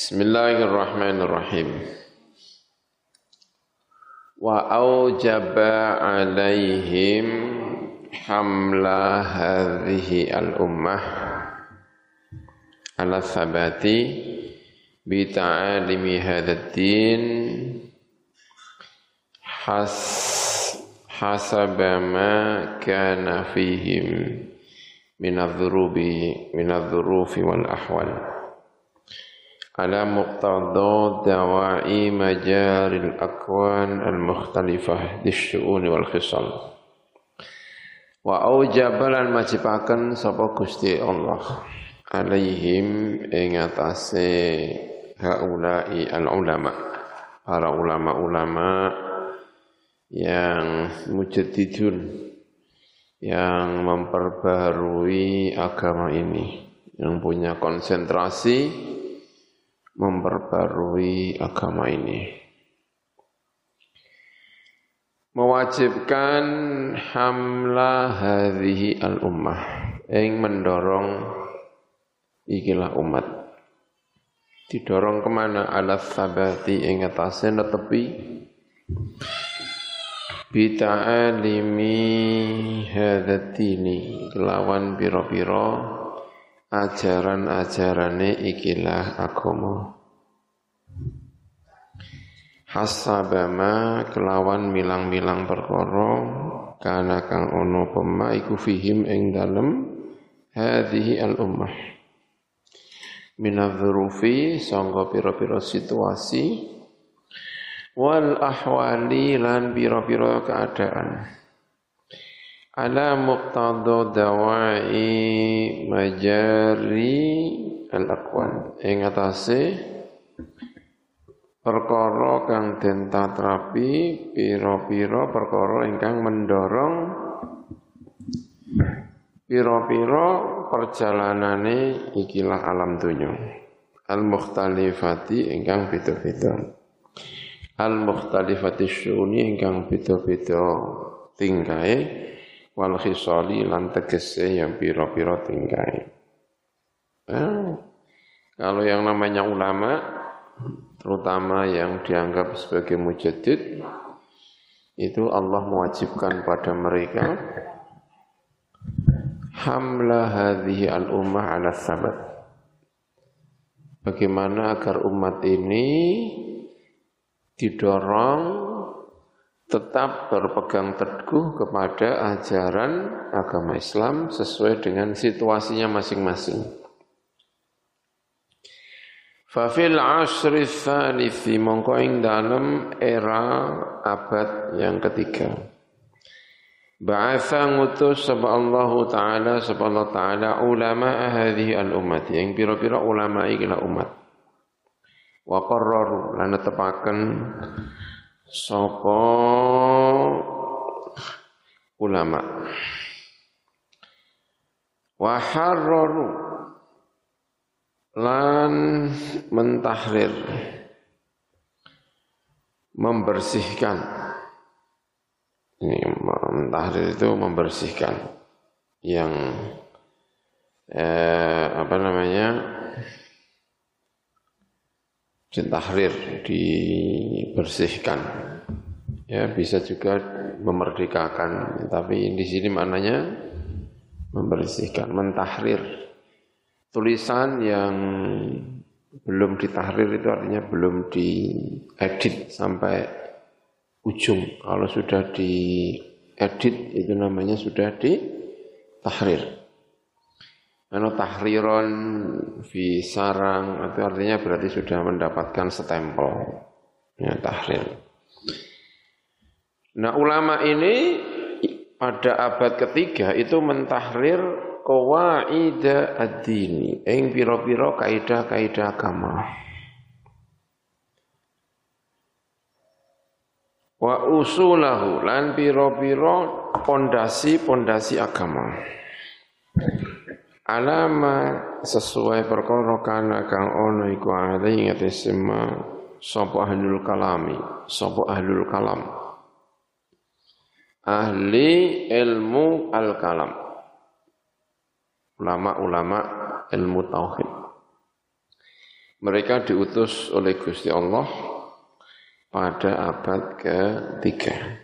Bismillahirrahmanirrahim. Wa aujaba alaihim hamla hadhihi al-ummah ala thabati bi ta'alimi hadzal din has hasaba ma kana fihim min adh-dhurubi min adh-dhurufi wal ahwal على مقتضى دواعي مجاري الأكوان المختلفة للشؤون والخصال وأوجب lan majibaken sapa Gusti Allah alaihim ing atase haulai al ulama para ulama-ulama yang mujaddidun yang memperbarui agama ini yang punya konsentrasi memperbarui agama ini. Mewajibkan hamla hadhihi al-ummah yang mendorong ikilah umat. Didorong ke mana? Ala sabati ing atase netepi bita'alimi hadzatini kelawan pira-pira ajaran-ajarane ikilah agama hasabama kelawan milang-milang perkara kana kang ono pema iku fihim ing dalem hadhihi al ummah minadzurufi sangga pira-pira situasi wal ahwali lan pira-pira keadaan. Ala muqtada dawai majari al-aqwan ing atase perkara kang den tatrapi pira-pira perkara ingkang mendorong pira-pira perjalanane ikilah alam dunya al-mukhtalifati ingkang beda-beda al-mukhtalifati syuni ingkang beda-beda tingkae wal khisali lan tegese yang pira-pira tingkai. Eh, kalau yang namanya ulama, terutama yang dianggap sebagai mujaddid, itu Allah mewajibkan pada mereka hamla hadhihi al-ummah ala sabat. Bagaimana agar umat ini didorong tetap berpegang teguh kepada ajaran agama Islam sesuai dengan situasinya masing-masing. Fafil asri thalithi mongko ing dalam era abad yang ketiga. Ba'atha ngutus sapa Allah taala sapa Allah taala ulama hadhihi al umat yang pira-pira ulama ikilah umat. Wa qarraru lan tepaken sapa ulama wa harraru lan mentahrir. Membersihkan. Ini mentahrir itu membersihkan. Yang eh, apa namanya? Ditahrir, dibersihkan. Ya, bisa juga memerdekakan, tapi di sini maknanya membersihkan, mentahrir. Tulisan yang belum ditahrir itu artinya belum diedit sampai ujung. Kalau sudah diedit itu namanya sudah ditahrir. Ano tahriron fi sarang itu artinya berarti sudah mendapatkan stempel ya tahrir. Nah ulama ini pada abad ketiga itu mentahrir qawaida ad-dini. Ing pira-pira kaidah-kaidah agama. Wa usulahu. Lan pira-pira pondasi-pondasi agama. Alama sesuai perkara kana kang ono iku ada ing sema sapa ahlul kalami sapa ahlul kalam. Ahli ilmu al kalam ulama-ulama ilmu tauhid Mereka diutus oleh Gusti Allah pada abad ketiga.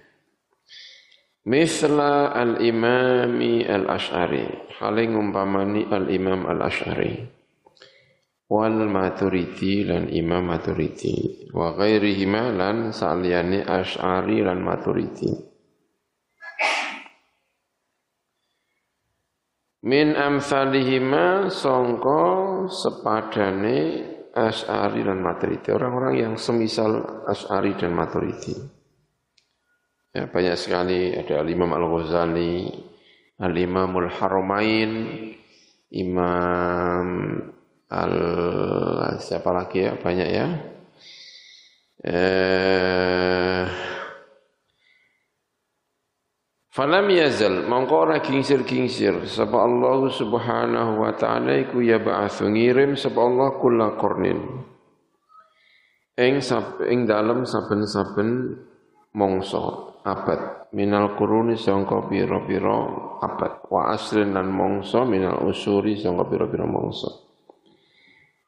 Misla al-imami al-ash'ari. Haling umpamani al-imam al-ash'ari. Wal maturidi lan imam maturidi. Wa ghairihima lan sa'liyani ash'ari lan maturidi. Min amsalihima songko sepadane Ash'ari dan Maturidi, orang-orang yang semisal Ash'ari dan Maturidi. Ya, banyak sekali ada Imam Al-Ghazali, Al-Imamul Haramain, Imam Al siapa lagi ya banyak ya. Eh, Falam yazal. Mongko ora gingsir-gingsir. Sapa Allah Subhanahu wa taala iku ya ba'atsu. Ngirim sapa Allah kula qarnin. Ing sab ing dalem saben-saben mongso abad. Minal kuruni sangka pira-pira abad. Wa asrin lan mongso minal usuri sangka pira-pira mongso.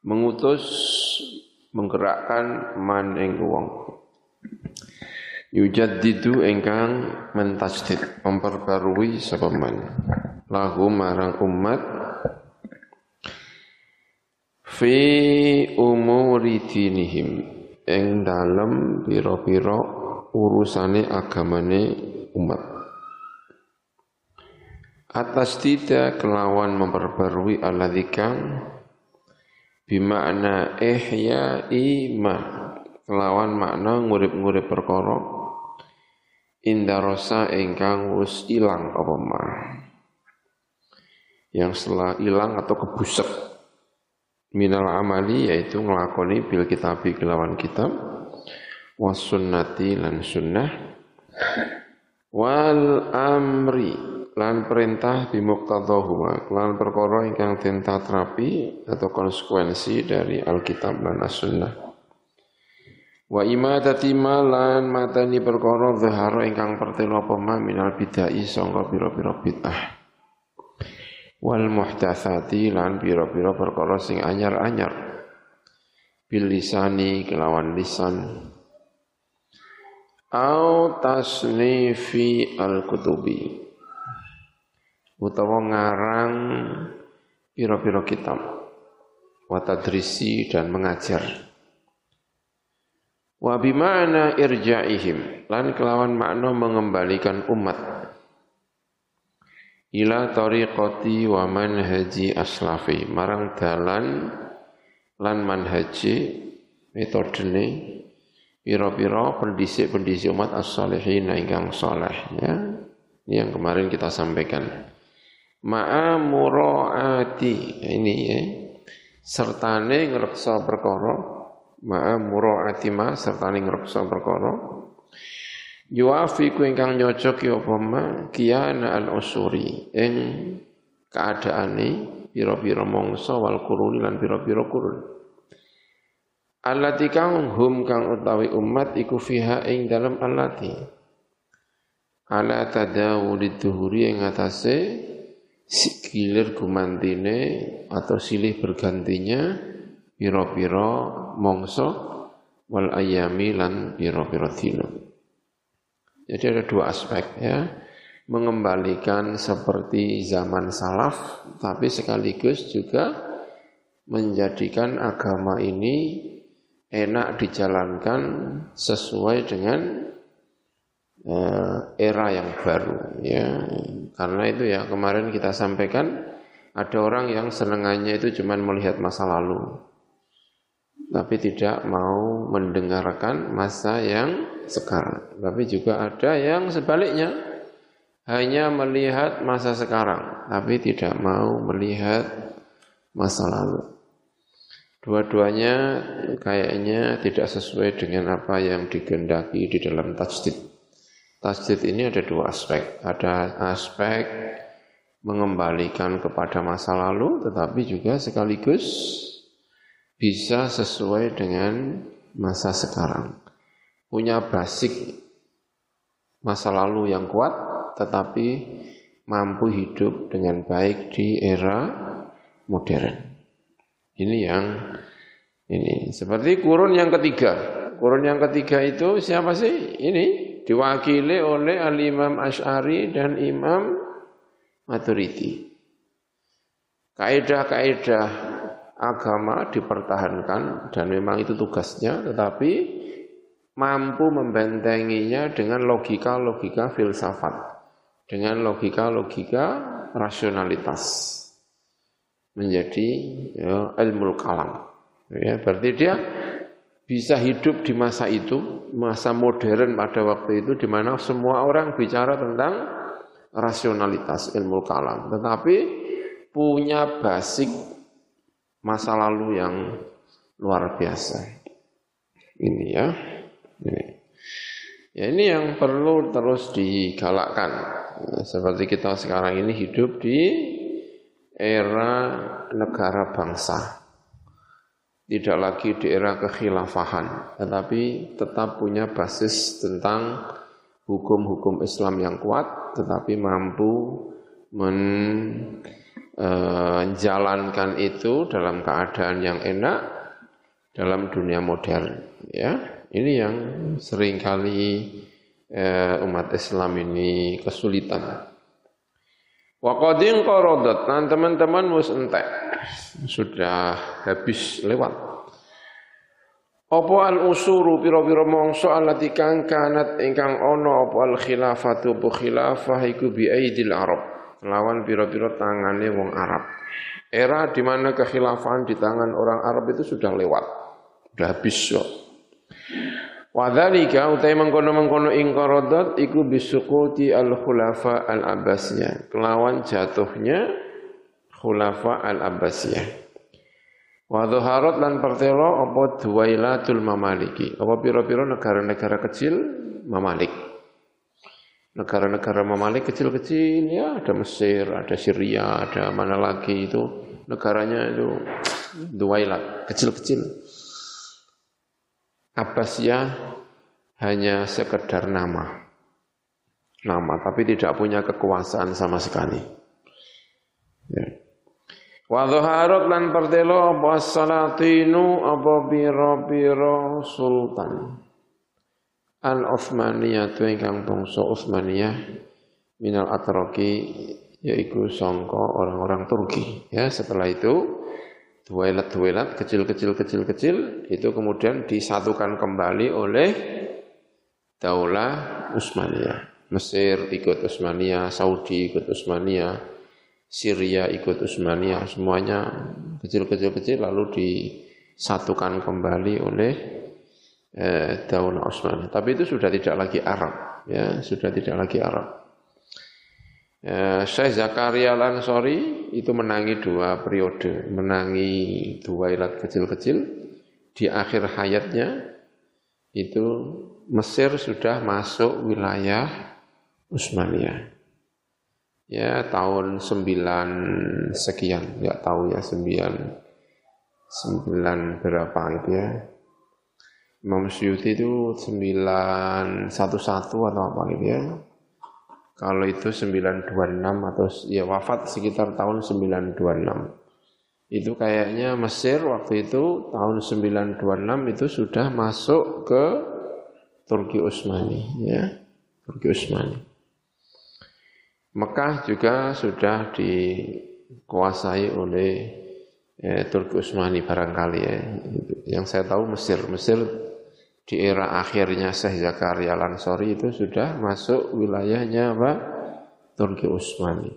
Mengutus menggerakkan man ing wong yujaddidu engkang mentasdid memperbarui sapa lahu marang umat. Fi umuri dinihim ing dalem pira-pira urusane agamane umat. Atas tidak kelawan memperbarui alladzi kang bima'na ihya ima kelawan makna ngurip-ngurip perkara indarosa ingkang wis ilang apa ma? Yang setelah hilang atau kebusek. Minal amali yaitu ngelakoni bil kitabi kelawan kitab was sunnati lan sunnah wal amri lan perintah bimuqtadahuma lan perkara ingkang den tatrapi atau konsekuensi dari Alkitab dan As-Sunnah Wa imadati malan matani perkara zahara ingkang pertelo apa minal bidai sangka pira-pira bid'ah. Wal muhdatsati lan pira-pira perkara sing anyar-anyar. Bil lisani kelawan lisan. Au tasnifi al-kutubi. Utawa ngarang pira-pira kitab. Wa tadrisi dan mengajar Wa bimana irja'ihim. Lan kelawan makna mengembalikan umat. Ila tariqati wa manhaji aslafi. Marang dalan lan manhaji metodene pira-pira pendisik-pendisik umat as-salihin ingkang saleh ya. Ini yang kemarin kita sampaikan. Ma'a muraati. Ini ya. Sertane ngreksa perkara ma'a mura'ati ma serta ning reksa perkara. Yuafiku ingkang nyocok ya apa ma kiyana al-usuri ing keadaane pira-pira mangsa wal kuruni lan pira-pira kurun. Allati kang hum kang utawi umat iku fiha ing dalam allati. Ala tadawulid duhuri ing atase gilir gumantine atau silih bergantinya piro-piro mongso wal ayami lan piro-piro. Jadi ada dua aspek ya. Mengembalikan seperti zaman salaf, tapi sekaligus juga menjadikan agama ini enak dijalankan sesuai dengan uh, era yang baru ya karena itu ya kemarin kita sampaikan ada orang yang senangannya itu cuma melihat masa lalu tapi tidak mau mendengarkan masa yang sekarang. Tapi juga ada yang sebaliknya, hanya melihat masa sekarang, tapi tidak mau melihat masa lalu. Dua-duanya kayaknya tidak sesuai dengan apa yang digendaki di dalam tajdid. Tajdid ini ada dua aspek. Ada aspek mengembalikan kepada masa lalu, tetapi juga sekaligus bisa sesuai dengan masa sekarang. Punya basic masa lalu yang kuat, tetapi mampu hidup dengan baik di era modern. Ini yang Ini seperti kurun yang ketiga. Kurun yang ketiga itu siapa sih? Ini diwakili oleh Al-Imam Ash'ari dan Imam Maturidi. Kaidah-kaidah agama dipertahankan dan memang itu tugasnya, tetapi mampu membentenginya dengan logika-logika filsafat, dengan logika-logika rasionalitas menjadi ya, ilmu kalam. Ya, berarti dia bisa hidup di masa itu, masa modern pada waktu itu di mana semua orang bicara tentang rasionalitas ilmu kalam, tetapi punya basic masa lalu yang luar biasa. Ini ya. Ini. Ya ini yang perlu terus digalakkan. Seperti kita sekarang ini hidup di era negara bangsa tidak lagi di era kekhilafahan, tetapi tetap punya basis tentang hukum-hukum Islam yang kuat, tetapi mampu menjalankan itu dalam keadaan yang enak dalam dunia modern. Ya, ini yang sering kali eh, umat Islam ini kesulitan. Wa qadin qaradat, nah teman-teman mus entek. Sudah habis lewat. Apa al usuru pira-pira mangsa allati kang kanat ingkang ana apa al khilafatu bu khilafah iku bi aidil arab. Lawan pira-pira tangane wong Arab. Era di mana kekhilafahan di tangan orang Arab itu sudah lewat. Sudah habis kok. Wadhalika utai mengkono-mengkono ingkarodat iku bisukuti al-khulafa al-abbasiyah. Kelawan jatuhnya khulafa al-abbasiyah. Wadhuharot lan pertelo apa duwailatul mamaliki. Apa piro-piro negara-negara kecil mamalik. Negara-negara mamalik kecil-kecil ya ada Mesir, ada Syria, ada mana lagi itu negaranya itu duwailat, kecil-kecil. Abbasiyah hanya sekedar nama. Nama, tapi tidak punya kekuasaan sama sekali. Ya. Wa dhaharat lan pertelo apa salatinu apa biro-biro sultan. Al Utsmaniyah tu ingkang bangsa Utsmaniyah minal atroki yaitu songko orang-orang Turki. Ya, setelah itu duelat-duelat kecil-kecil-kecil-kecil itu kemudian disatukan kembali oleh Daulah Utsmaniyah. Mesir ikut Utsmaniyah, Saudi ikut Utsmaniyah, Syria ikut Utsmaniyah, semuanya kecil-kecil-kecil lalu disatukan kembali oleh eh, Daulah Utsmaniyah. Tapi itu sudah tidak lagi Arab, ya, sudah tidak lagi Arab. Ya, Syekh Zakaria Lansori itu menangi dua periode, menangi dua ilat kecil-kecil. Di akhir hayatnya itu Mesir sudah masuk wilayah Utsmaniyah. Ya tahun sembilan sekian, nggak tahu ya sembilan sembilan berapa gitu ya. Imam Syuuti itu sembilan satu satu atau apa gitu ya kalau itu 926 atau ya wafat sekitar tahun 926. Itu kayaknya Mesir waktu itu tahun 926 itu sudah masuk ke Turki Utsmani ya. Turki Utsmani. Mekah juga sudah dikuasai oleh eh, Turki Utsmani barangkali ya. Yang saya tahu Mesir, Mesir di era akhirnya Syekh Zakaria Lansori itu sudah masuk wilayahnya apa? Turki Utsmani.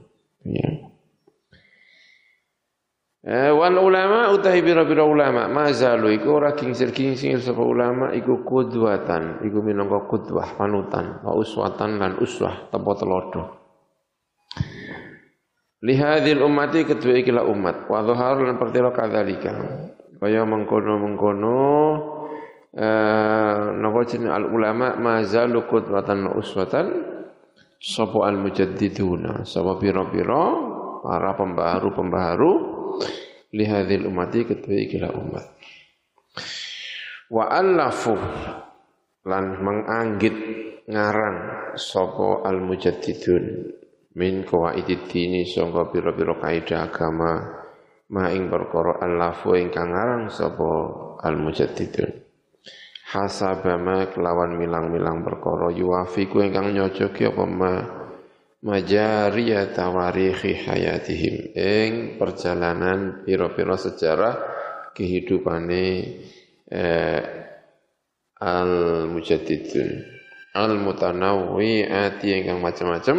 Ya. Eh, wal ulama utahi bira-bira ulama mazalu iku ora kingsir-kingsir sapa ulama iku kudwatan iku minangka kudwah panutan wa uswatan lan uswah tepo telodo lihadil ummati kedua ikilah umat wa dhahar lan pertira kadzalika kaya mengkono-mengkono Eh, napa jeneng al ulama mazalu qudwatan uswatan sapa al mujaddiduna? Sapa pira-pira para pembaharu-pembaharu li hadzal ummati kedua ikilah umat. Wa allafu lan menganggit ngarang sapa al mujaddidun min qawaidid dini sangka pira-pira kaidah agama ma ing perkara alafu ingkang aran sapa al mujaddidun hasaba ma kelawan milang-milang perkara. Yuwafiku ingkang nyocoki apa ma? Majariya tawarikhi hayatihim. Ing perjalanan pira-pira sejarah kehidupane eh, al mujaddidun al mutanawwi'ati ingkang macam-macam.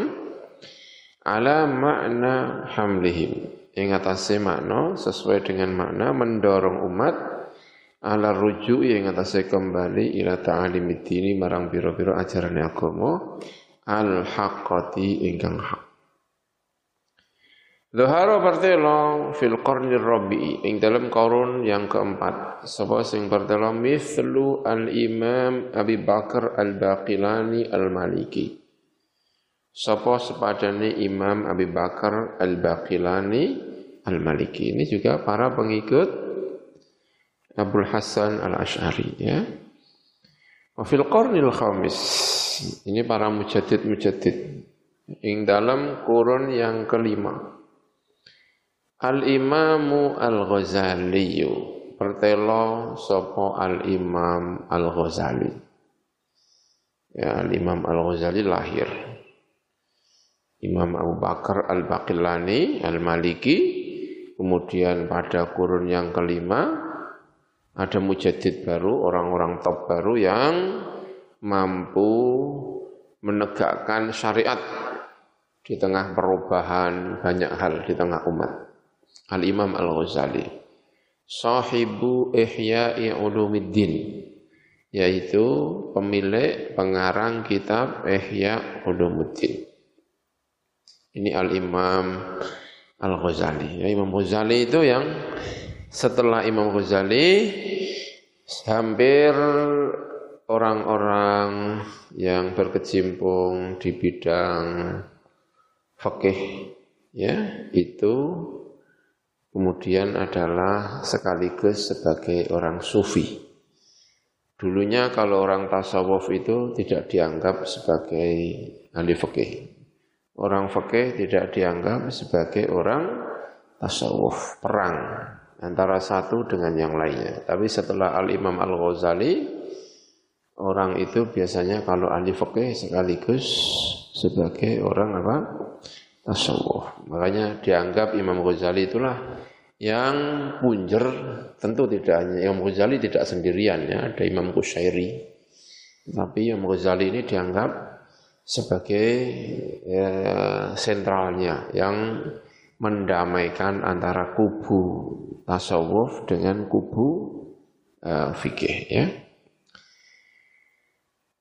Ala makna hamlihim. Ing atase makna sesuai dengan makna mendorong umat ala rujuk yang atase kembali ila ta'alimid dini marang biro-biro ajaran agama al haqqati ingkang hak Zuhara partelo fil qarni rabi'i ing dalam korun yang keempat. Sapa sing partelo mithlu al Imam Abi Bakar al Baqilani al Maliki. Sopo sepadane Imam Abi Bakar Al-Baqilani Al-Maliki. Ini juga para pengikut Abdul Hasan Al-Ash'ari ya. Wa fil qarnil khamis. Ini para mujadid-mujadid. Ing dalam kurun yang kelima. Al-Imamu Al-Ghazali. Pertelo sopo Al-Imam Al-Ghazali. Ya, Al-Imam Al-Ghazali lahir Imam Abu Bakar Al-Baqillani Al-Maliki kemudian pada kurun yang kelima ada mujadid baru orang-orang top baru yang mampu menegakkan syariat di tengah perubahan banyak hal di tengah umat Al-Imam Al-Ghazali sahibu ihya'i ulumiddin yaitu pemilik pengarang kitab Ihya Ulumuddin ini Al-Imam Al-Ghazali. Ya, Imam Ghazali itu yang setelah Imam Ghazali hampir orang-orang yang berkecimpung di bidang fikih ya itu kemudian adalah sekaligus sebagai orang sufi. Dulunya kalau orang tasawuf itu tidak dianggap sebagai ahli fikih. Orang fakih tidak dianggap sebagai orang tasawuf, perang antara satu dengan yang lainnya. Tapi setelah Al-Imam Al-Ghazali, orang itu biasanya kalau ahli fakih sekaligus sebagai orang apa? tasawuf. Makanya dianggap Imam Ghazali itulah yang punjer, tentu tidak hanya Imam Ghazali tidak sendirian ya, ada Imam Qushairi. Tapi Imam Ghazali ini dianggap sebagai ya, sentralnya yang mendamaikan antara kubu tasawuf dengan kubu uh, fikih ya.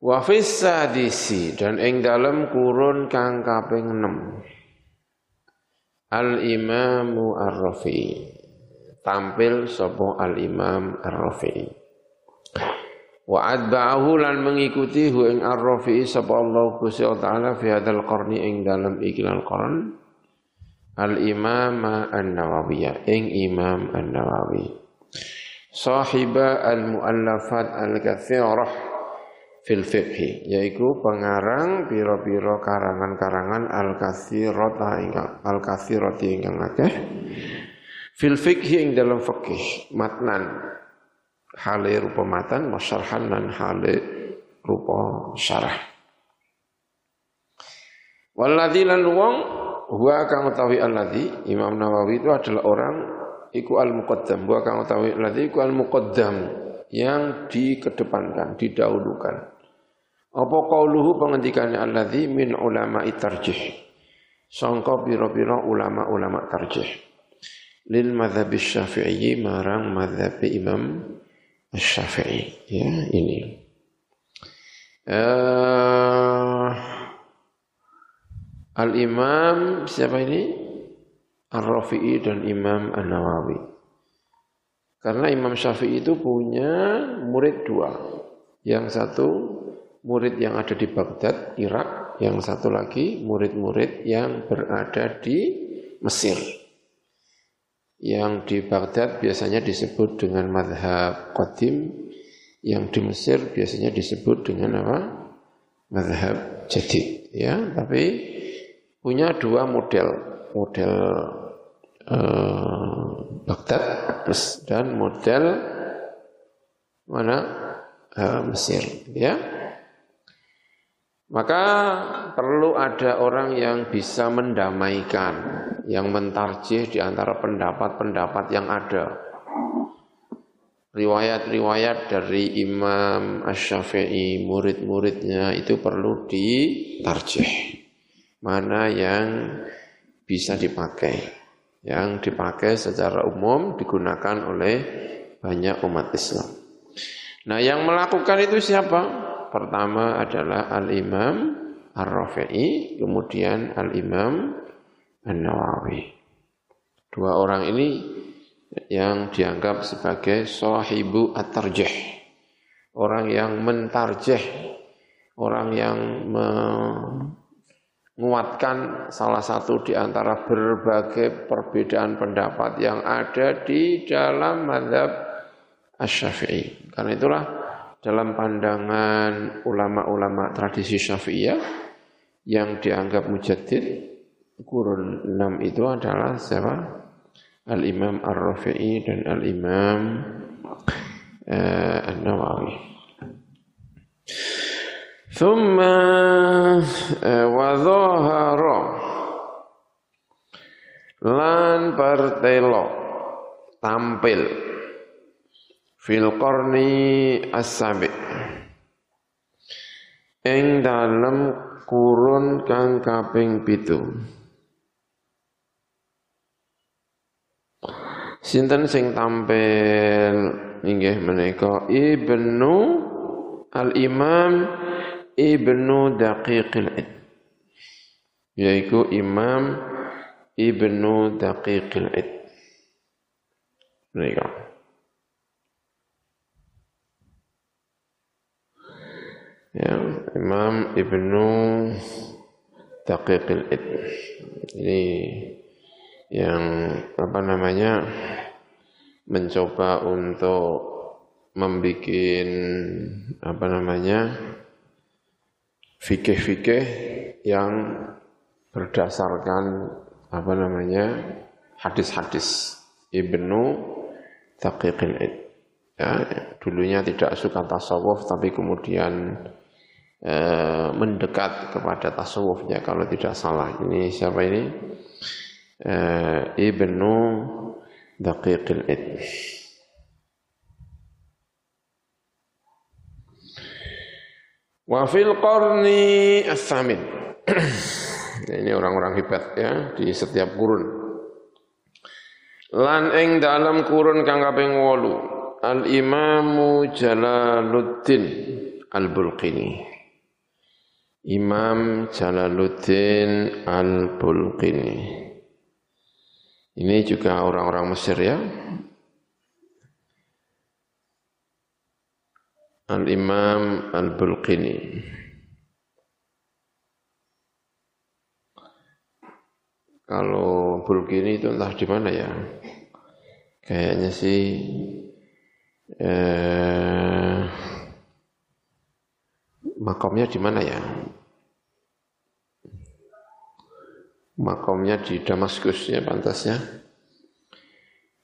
Wa sadisi dan ing dalam kurun kang kaping 6 Al Imamu Ar-Rafi'i tampil sapa Al Imam Ar-Rafi'i wa adba'ahu lan mengikuti hu ing ar-rafi'i sapa Allah Gusti taala fi hadzal qarni ing dalam ikilan qarn al-imam an-nawawi ing imam an-nawawi. Sahiba al-muallafat al-katsirah fil fiqh yaiku pengarang pira-pira karangan-karangan al-katsirata ingkang al-katsirati ingkang akeh fil fiqh ing dalam fikih matnan hale rupa matan masyarhan dan hale rupa syarah. Walladzi lan wong huwa kang utawi alladzi Imam Nawawi itu adalah orang iku al-muqaddam. Huwa kang utawi alladzi iku al-muqaddam yang dikedepankan didahulukan. Apa qauluhu pengendikannya alladzi min ulama tarjih? Sangka pira-pira ulama-ulama tarjih. Lil madzhab syafi'i marang madzhab Imam Syafi'i. Ya ini. Uh, Al Imam siapa ini? Ar-Rafi'i dan Imam An-Nawawi. Karena Imam Syafi'i itu punya murid dua. Yang satu murid yang ada di Baghdad, Irak. Yang satu lagi murid-murid yang berada di Mesir. Yang di Baghdad biasanya disebut dengan madhab qadim, yang di Mesir biasanya disebut dengan apa? Madhab jadid. Ya, tapi punya dua model, model uh, Baghdad dan model mana? Uh, Mesir ya. Maka perlu ada orang yang bisa mendamaikan yang mentarjih di antara pendapat-pendapat yang ada. Riwayat-riwayat dari Imam Ash-Syafi'i murid-muridnya itu perlu ditarjih mana yang bisa dipakai yang dipakai secara umum digunakan oleh banyak umat Islam nah yang melakukan itu siapa? pertama adalah Al-Imam Ar-Rafi'i kemudian Al-Imam An-Nawawi dua orang ini yang dianggap sebagai sahibu at-tarjih. Orang yang mentarjih, orang yang menguatkan salah satu di antara berbagai perbedaan pendapat yang ada di dalam madhab asy-syafi'i. Karena itulah dalam pandangan ulama-ulama tradisi syafi'iyah yang dianggap mujaddid kurun 6 itu adalah siapa? Al-Imam Ar-Rafi'i dan Al-Imam uh, An-Nawawi. Thumma uh, wa dhahara lan partelo tampil. Fil qarni as-sabi. Ing dalem kurun kang kaping pitu. Sinten sing tampil inggih menika? Ibnu Al-Imam Ibnu Daqiqil Id. Yaiku Imam Ibnu Daqiqil Id. Menika. Ya, Imam Ibnu Daqiqil Id. Ini yang apa namanya mencoba untuk membuat apa namanya fikih-fikih yang berdasarkan apa namanya hadis-hadis Ibnu Taqiqil Id. Ya, dulunya tidak suka tasawuf tapi kemudian eh, mendekat kepada tasawuf ya kalau tidak salah. Ini siapa ini? uh, Ibnu Daqiqil Id. Wa fil qarni as-samin. Ini orang-orang hebat ya di setiap kurun. Lan ing dalam kurun kang kaping 8 Al-Imamu Jalaluddin Al-Bulqini. Imam Jalaluddin Al-Bulqini. Ini juga orang-orang Mesir ya. Al-Imam Al-Bulqini. Kalau Bulqini itu entah di mana ya. Kayaknya sih eh, makamnya di mana ya? makomnya di Damaskus ya pantasnya.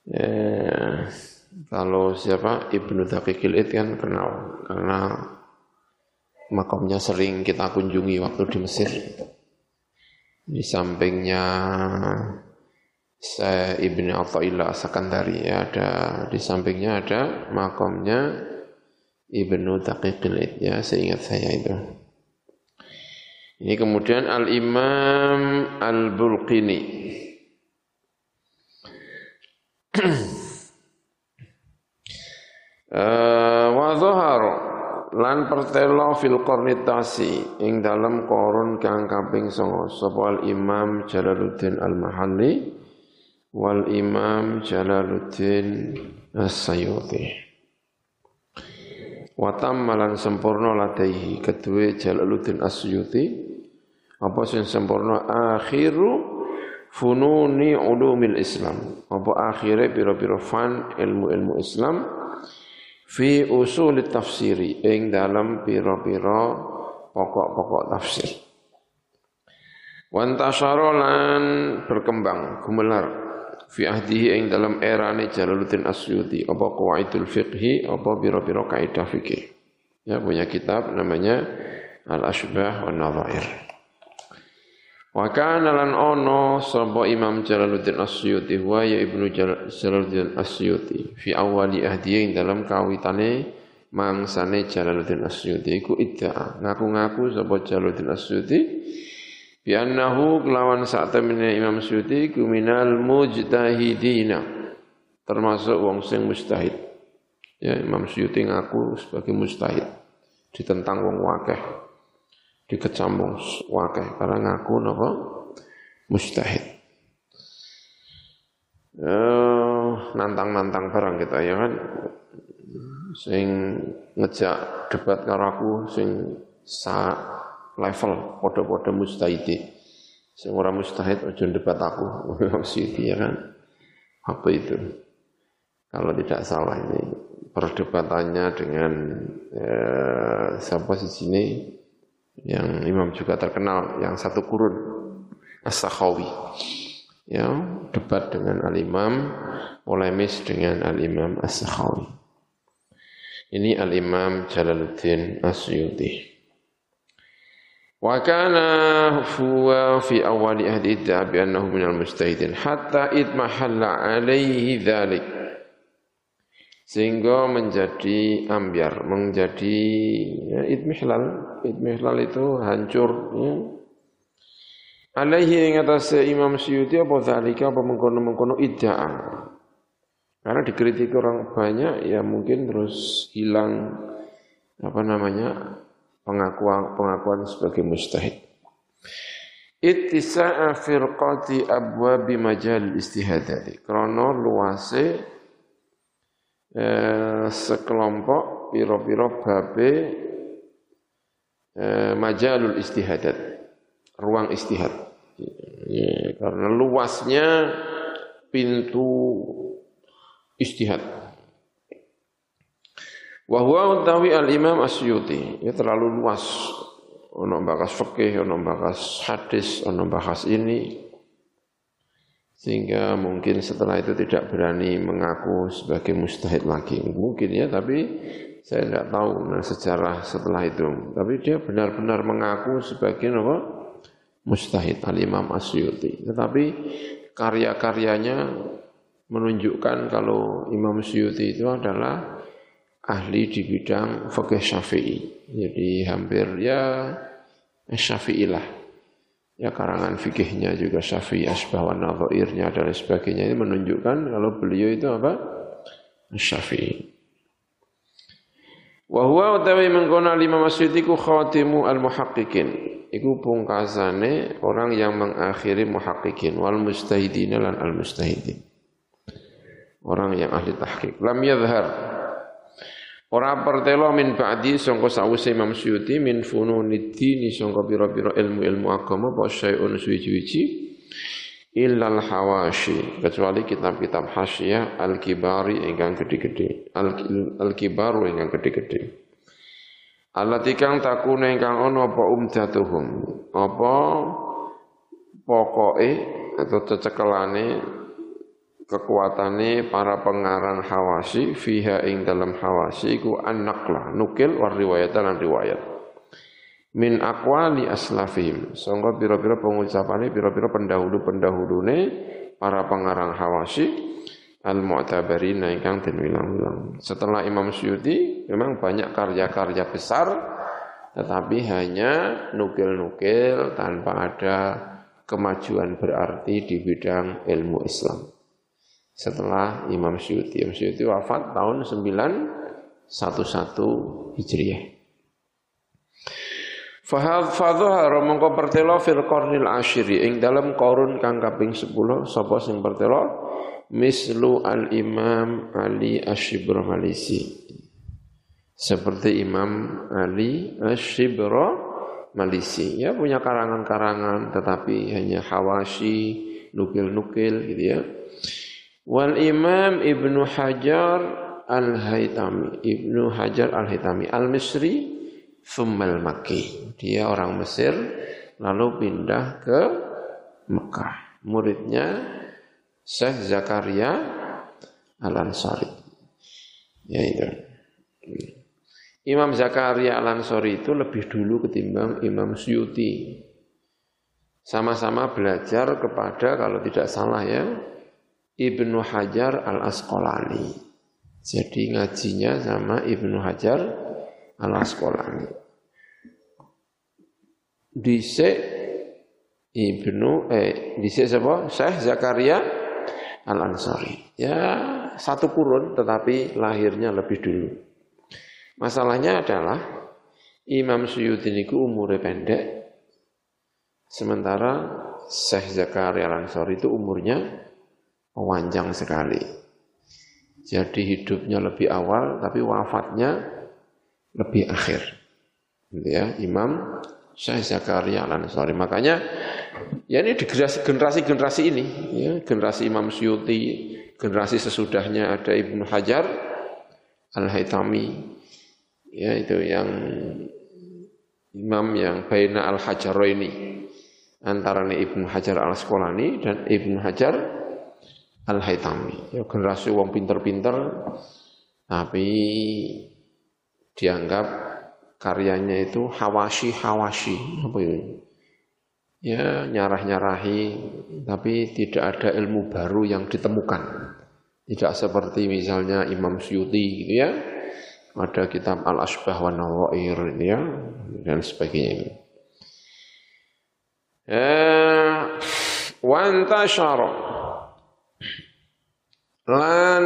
Ya, kalau siapa Ibnu Daqiqil Id kan kenal karena makomnya sering kita kunjungi waktu di Mesir. Di sampingnya saya Ibnu Athaillah Sakandari ya ada di sampingnya ada makomnya Ibnu Daqiqil Id ya seingat saya itu. Ini kemudian Al-Imam Al-Bulqini. uh, wa zahara lan pertelo fil qarnitasi ing dalam korun kang kaping 9 sapa Al-Imam Jalaluddin Al-Mahalli wal Imam Jalaluddin As-Sayuti. Watam malan sempurna ladaihi kedua Jalaluddin As-Suyuti apa sing sempurna? Akhiru fununi ulumil Islam. Apa akhire pira-pira fan ilmu-ilmu Islam fi usul tafsiri ing dalam pira-pira pokok-pokok tafsir. Wantasyara lan berkembang gumelar. Fi ahdihi ing dalam erane Jalaluddin Asyuti apa qawaidul fiqhi apa biro-biro kaidah fikih ya punya kitab namanya Al Ashbah wan Nadhair Wa kana lan ono sapa Imam Jalaluddin Asyuti wa ya Ibnu Jalaluddin Asyuti fi awali ahdihi ing dalam kawitane mangsane Jalaluddin Asyuti iku idda ngaku-ngaku sapa Jalaluddin Asyuti bi annahu kelawan sak temene Imam Suyuti kuminal mujtahidina termasuk wong sing mustahid. Ya Imam Suyuti ngaku sebagai mustahid ditentang wong wakeh dikecam wong wakeh karena ngaku napa mustahid uh, nantang-nantang barang kita ya kan sing ngejak debat karo aku sing sa level podo-podo mustahidi. Sing ora mustahid aja debat aku. Siti ya kan. Apa itu? Kalau tidak salah ini perdebatannya dengan eh, siapa sih sini yang imam juga terkenal yang satu kurun As-Sakhawi. Ya, debat dengan al-imam, polemis dengan al-imam As-Sakhawi. Ini al-imam Jalaluddin Asyuti. Wa kana huwa fi awali ahdi idda bi annahu minal mustahidin hatta idmahalla alaihi dzalik sehingga menjadi ambiar menjadi ya, idmihlal idmihlal itu hancur ya. alaihi ing Imam Syuuti apa zalika apa mengkono-mengkono idda'a karena dikritik orang banyak ya mungkin terus hilang apa namanya pengakuan pengakuan sebagai mustahid. Ittisa'a firqati abwabi majal istihadati. Krono luase eh, sekelompok piro-piro babe eh, majalul istihadat. Ruang istihad. Ya, karena luasnya pintu istihad. Wa huwa utawi al-Imam Asyuti, ya terlalu luas. Ono bakas fikih, ono bakas hadis, ono bakas ini. Sehingga mungkin setelah itu tidak berani mengaku sebagai mustahid lagi. Mungkin ya, tapi saya tidak tahu sejarah setelah itu. Tapi dia benar-benar mengaku sebagai apa? Mustahid al-Imam Asyuti. Tetapi karya-karyanya menunjukkan kalau Imam Syuuti itu adalah ahli di bidang fikih Syafi'i. Jadi hampir ya Syafi'i lah. Ya karangan fikihnya juga Syafi'i, Asbah wa Nadhairnya dan sebagainya ini menunjukkan kalau beliau itu apa? Syafi'i. Wa huwa utawi mengkona lima masjid iku khatimu al-muhaqqiqin. Iku pungkasane orang yang mengakhiri muhaqqiqin wal mustahidin lan al mustahidin. Orang yang ahli tahqiq. Lam yadhhar Ora pertelo min ba'di sangka sawise Imam Suyuti min fununiddini sangka pira-pira ilmu-ilmu agama apa syai'un suwi-wiji illal hawashi kecuali kitab-kitab hasyiah al-kibari ingkang gede-gede. Al-kibaru ingkang gede-gede. Allati kang takuna ingkang ana apa umdatuhum? Apa pokoke atau cecekelane kekuatane para pengarang hawasi fiha ing dalam hawasi iku anaklah nukil war riwayat lan riwayat min aqwali aslafihim sangka pira-pira pengucapane pira-pira pendahulu-pendahulune para pengarang hawasi al mu'tabarina ingkang den wilang-wilang setelah Imam Syuuti memang banyak karya-karya besar tetapi hanya nukil-nukil tanpa ada kemajuan berarti di bidang ilmu Islam setelah Imam Syuuti. Imam Syuuti wafat tahun 911 Hijriah. Fadhahara mongko pertelo fil qarnil asyiri ing dalam korun kang kaping 10 sapa sing pertelo mislu al Imam Ali Asyibra Malisi. Seperti Imam Ali Asyibra Malisi. Ya punya karangan-karangan tetapi hanya hawashi, nukil-nukil gitu ya. Wal Imam Ibnu Hajar Al-Haytami, Ibnu Hajar Al-Haytami Al-Misri Thummal Makki. Dia orang Mesir lalu pindah ke Mekah. Muridnya Syekh Zakaria Al-Ansari. Ya itu. Imam Zakaria Al-Ansari itu lebih dulu ketimbang Imam Suyuti. Sama-sama belajar kepada kalau tidak salah ya Ibnu Hajar Al-Asqalani. Jadi ngajinya sama Ibnu Hajar Al-Asqalani. Dise Ibnu eh dise siapa? Syekh Zakaria Al-Ansari. Ya, satu kurun tetapi lahirnya lebih dulu. Masalahnya adalah Imam Suyuti niku umurnya pendek, sementara Syekh Zakaria Al-Ansari itu umurnya panjang sekali. Jadi hidupnya lebih awal, tapi wafatnya lebih akhir. Gitu ya, Imam Syekh Zakaria Al-Ansari. Makanya Ya ini di generasi-generasi ini, ya, generasi Imam Syuti, generasi sesudahnya ada Ibnu Hajar Al-Haytami, ya itu yang imam yang Baina al ini antara Ibnu Hajar Al-Asqalani dan Ibnu Hajar Al-Haytami. Ya, generasi wong pinter-pinter, tapi dianggap karyanya itu hawashi-hawashi, apa itu? ya nyarah-nyarahi tapi tidak ada ilmu baru yang ditemukan. Tidak seperti misalnya Imam Syuti gitu ya. Ada kitab Al-Asbah wa Nawair ya dan sebagainya. Eh, wantashara lan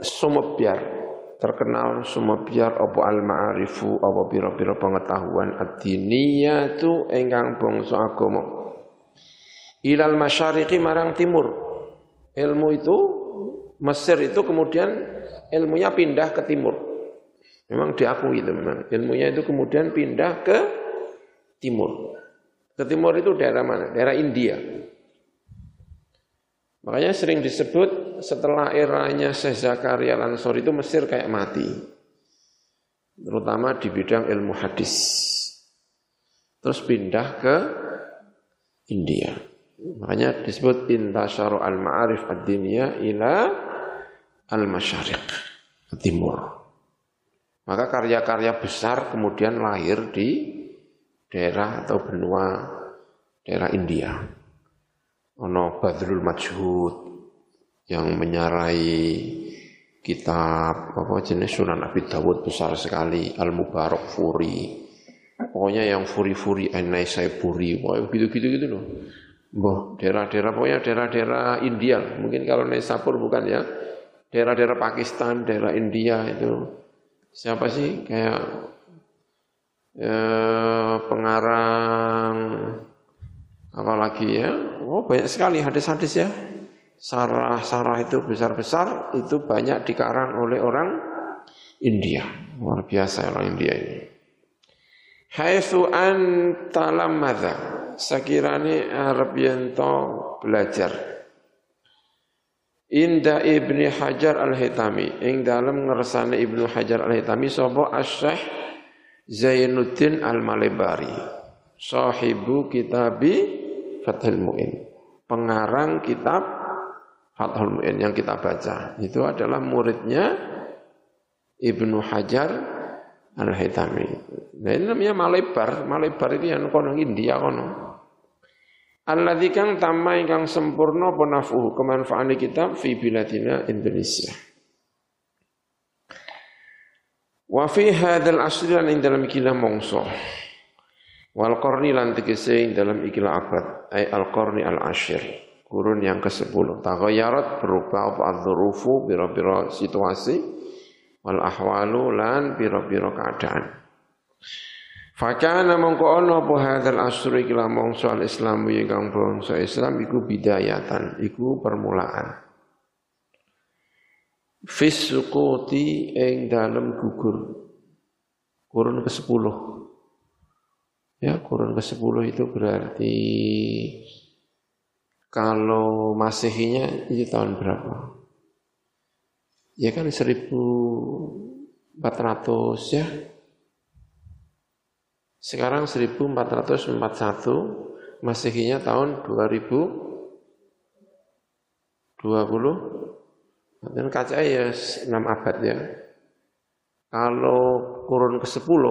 sumebyar terkenal semua biar apa al ma'arifu apa pira-pira pengetahuan ad-diniyatu ingkang bangsa agama. Ilal masyariqi marang timur. Ilmu itu Mesir itu kemudian ilmunya pindah ke timur. Memang diakui itu memang. Ilmunya itu kemudian pindah ke timur. Ke timur itu daerah mana? Daerah India. Makanya sering disebut setelah eranya Syekh Zakaria Lansor itu Mesir kayak mati. Terutama di bidang ilmu hadis. Terus pindah ke India. Makanya disebut intasyaru al-ma'arif ad-diniyah ila al-masyariq, timur. Maka karya-karya besar kemudian lahir di daerah atau benua daerah India ono Badrul Majhud yang menyarai kitab apa jenis Sunan Abi Dawud besar sekali Al Mubarak Furi. Pokoknya yang furi-furi Anai Saiburi pokoknya gitu-gitu gitu loh. Boh, daerah-daerah pokoknya daerah-daerah India. Mungkin kalau Naisapur bukan ya. Daerah-daerah Pakistan daerah India itu. Siapa sih? Kayak eh, pengarang Apalagi ya, oh banyak sekali hadis-hadis ya. Sarah-sarah itu besar-besar, itu banyak dikarang oleh orang India. Luar biasa orang India ini. Haitsu anta lamadha. Sakirani Arab yanto belajar. Inda Ibni Hajar Al-Hitami. Ing dalam ngersane Ibnu Hajar Al-Hitami sobo Asyikh Zainuddin Al-Malibari. Sahibu kitabi Fathul Mu'in. Pengarang kitab Fathul Mu'in yang kita baca. Itu adalah muridnya Ibnu Hajar Al-Haytami. Nah ini namanya Malebar. Malebar itu yang kono India kono. Alladzi kang tamma ingkang sempurna penafuhu kemanfaatan kitab fi biladina Indonesia. Wa fi hadzal asri lan dalam kila mongso. Wal qarni lan tegese dalam ikilah abad ay al qarni al ashir kurun yang ke-10 taghayyarat berubah apa? Adzrufu bira-bira situasi. Wal ahwalu lan bira-bira keadaan. Fakana mongko ana apa hadzal asr iki mongso al Islam kang bangsa Islam iku bidayatan iku permulaan. Fis suquti ing dalem gugur. Kurun ke-10 Ya, kurun ke-10 itu berarti kalau Masehinya itu tahun berapa? Ya kan 1400 ya. Sekarang 1441, Masehinya tahun 2000 20 dan kaca ya 6 abad ya. Kalau kurun ke-10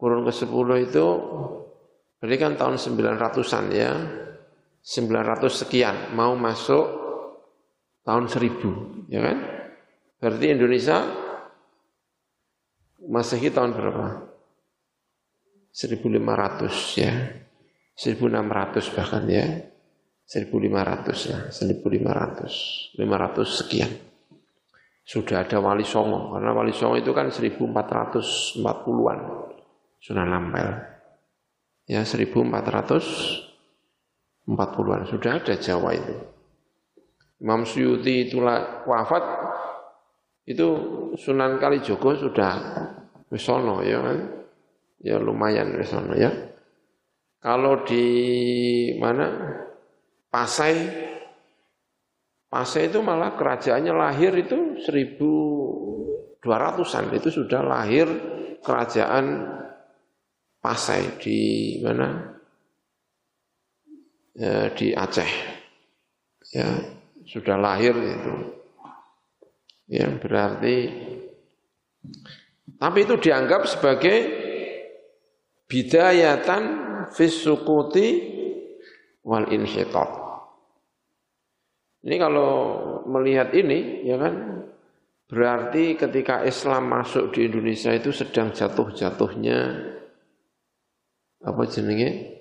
kurun ke-10 itu berarti kan tahun 900-an ya. 900 sekian mau masuk tahun 1000, ya kan? Berarti Indonesia Masehi tahun berapa? 1500 ya. 1600 bahkan ya. 1500 ya, 1500, 500 sekian. Sudah ada Wali Songo, karena Wali Songo itu kan 1440-an. Sudah nampel. Ya, 1440-an. Sudah ada Jawa itu. Imam Suyuti itulah wafat, itu Sunan Kalijogo sudah wisono ya kan. Ya lumayan wisono ya. Kalau di mana Pasai Pasai itu malah kerajaannya lahir itu 1200-an itu sudah lahir kerajaan Pasai di mana? Ya, di Aceh. Ya, sudah lahir itu. Ya, berarti tapi itu dianggap sebagai bidayatan fisukuti wal inhitat. Ini kalau melihat ini ya kan berarti ketika Islam masuk di Indonesia itu sedang jatuh-jatuhnya apa jenenge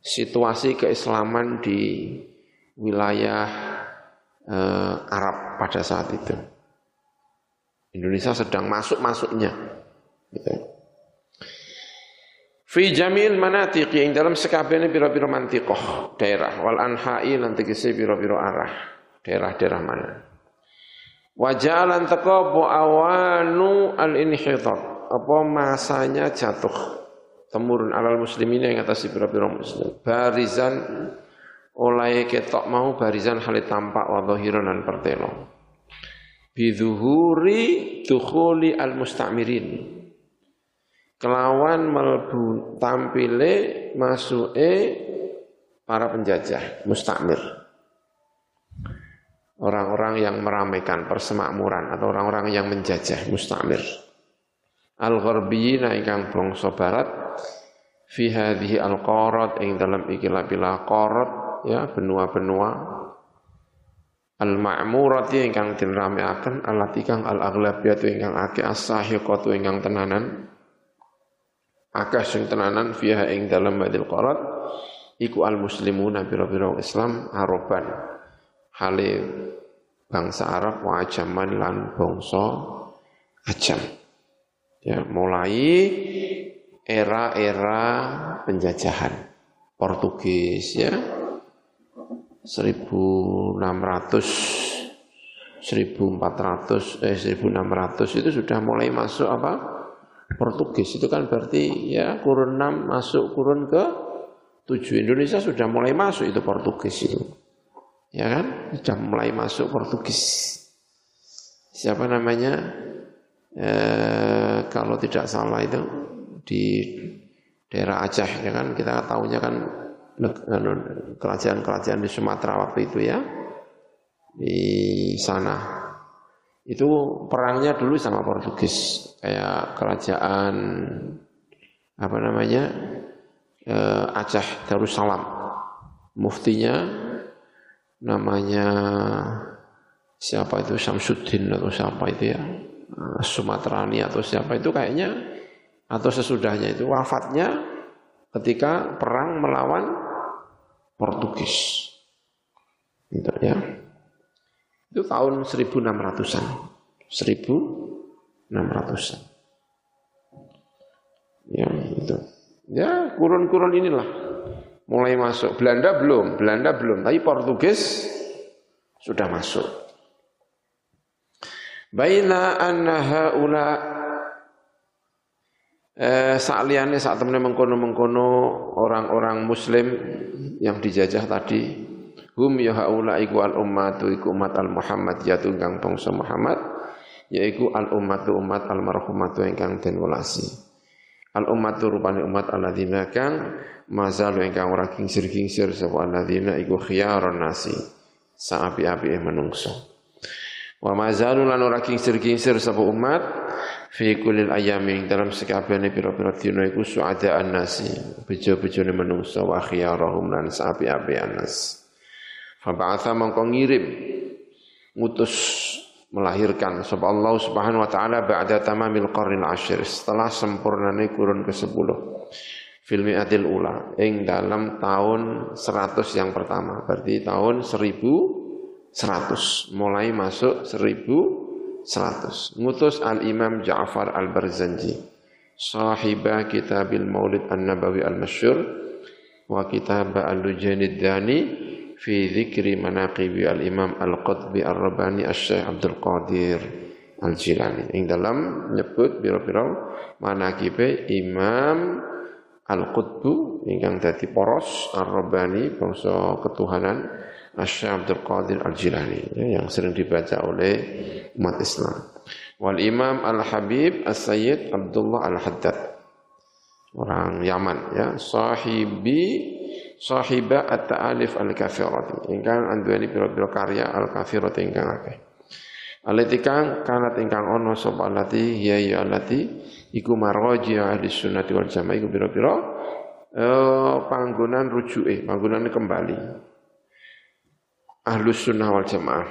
situasi keislaman di wilayah eh, Arab pada saat itu. Indonesia sedang masuk-masuknya. Gitu. Fi jamil manatiqi ing dalam sekabehane pira-pira mantiqah daerah wal anha'i lan tegese pira-pira arah daerah-daerah mana. Wa ja'alan taqabu awanu al inhitat apa masanya jatuh temurun alal muslimin yang atas pira-pira muslim. Barizan oleh ketok mau barizan halit tampak wa dhahiran lan pertelo. Bidhuhuri dukhuli al musta'mirin kelawan melbu tampile masuke para penjajah mustakmir orang-orang yang meramaikan persemakmuran atau orang-orang yang menjajah mustakmir al-gharbiyina ingkang bangsa barat fi hadhihi al-qarat ing dalam ikilah bila qarat ya benua-benua. Al-ma'murati ingkang den rameaken alati kang al-aghlabiyatu ingkang akeh as-sahiqatu ingkang tenanan. Akeh sing tenanan fiha ing dalam badil qarat iku al muslimuna biro-biro Islam aroban. Hale bangsa Arab wa ajaman lan bangsa ajam ya mulai era-era penjajahan Portugis ya 1600 1400 eh 1600 itu sudah mulai masuk apa Portugis itu kan berarti ya kurun 6 masuk kurun ke 7. Indonesia sudah mulai masuk itu Portugis itu. Ya kan? Sudah mulai masuk Portugis. Siapa namanya? Eh, kalau tidak salah itu di daerah Aceh ya kan? Kita tahunya kan anu, kerajaan-kerajaan di Sumatera waktu itu ya di sana. Itu perangnya dulu sama Portugis kayak kerajaan apa namanya eh, Aceh Darussalam. Muftinya namanya siapa itu? Samsudin atau siapa itu ya Sumaterani atau siapa itu kayaknya atau sesudahnya itu wafatnya ketika perang melawan Portugis gitu ya itu tahun 1600-an. 1600-an. Ya, itu. Ya, kurun-kurun inilah mulai masuk. Belanda belum, Belanda belum, tapi Portugis sudah masuk. Baina anna haula eh, saat liane saat temen mengkono-mengkono orang-orang muslim yang dijajah tadi hum ya haula iku al ummatu iku umat al Muhammad ya tunggang bangsa Muhammad yaiku al ummatu umat al marhumatu ingkang den welasi al ummatu rupane umat alladzina kang mazalu ingkang ora kingsir-kingsir sapa alladzina iku khiyarun nasi saapi-api menungso wa mazalu lan ora kingsir-kingsir sapa umat fi kulil ayami dalam sekabehane pira-pira dina iku suada annasi bejo-bejone menungso wa khiyarahum lan saapi-api anas fa ba'atha mongko ngirim ngutus melahirkan sebab Allah Subhanahu wa taala ba'da tamamil qarnil ashir setelah sempurnane kurun ke-10 fil mi'atil ula ing dalam tahun 100 yang pertama berarti tahun 1100 mulai masuk 1100 ngutus al-Imam Ja'far al-Barzanji sahiba kitabil Maulid An-Nabawi al-Masyhur wa kitab al-Lujanid Dani fi dzikri manaqibi al-Imam Al-Qutbi Ar-Rabbani Asy-Syaikh Abdul Qadir Al-Jilani. Ing dalam nyebut biro-biro manaqibe Imam Al-Qutbu ingkang dadi poros Ar-Rabbani bangsa ketuhanan Asy-Syaikh Abdul Qadir Al-Jilani ya, yang sering dibaca oleh umat Islam. Wal Imam Al-Habib As-Sayyid Abdullah Al-Haddad. Orang Yaman ya. Sahibi sahiba at-ta'alif al-kafirati ingkang anduweni pira-pira karya al-kafirati ingkang akeh. Alati kang kanat ingkang ono sapa alati ya ya alati iku marwaji ahli sunnati wal jamaah iku pira-pira eh, panggonan rujuke panggonan kembali ahlus sunnah wal jamaah.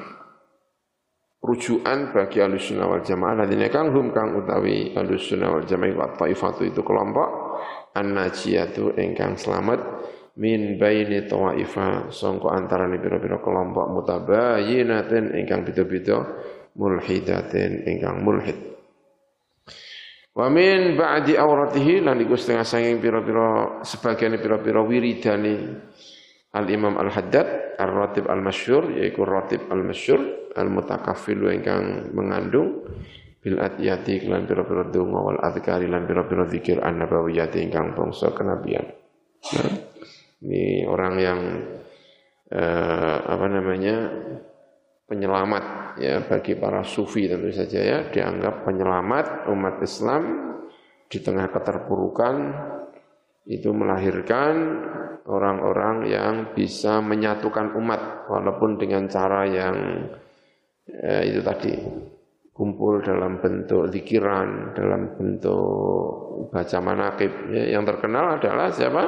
Rujukan bagi ahlus sunnah wal jamaah. Ladine kang hum kang utawi ahlus sunnah wal jamaah wa taifatu itu kelompok an-najiyatu ingkang selamat min baini tawaifa sangka antarané pira-pira kelompok mutabayyinatin ingkang beda-beda mulhidatin ingkang mulhid. Wa min ba'di awratihi lan iku setengah sanging pira-pira sebagian pira-pira wiridane Al-Imam Al-Haddad Ar-Ratib Al-Masyhur yaiku Ratib Al-Masyhur Al-Mutakaffil ingkang mengandung bil atiyati lan pira-pira donga wal adhkari lan pira-pira zikir an-nabawiyati ingkang bangsa kenabian. Nah. Ini orang yang eh, apa namanya penyelamat ya bagi para sufi tentu saja ya dianggap penyelamat umat Islam di tengah keterpurukan itu melahirkan orang-orang yang bisa menyatukan umat walaupun dengan cara yang eh, itu tadi kumpul dalam bentuk zikiran, dalam bentuk baca manakib. Ya, yang terkenal adalah siapa?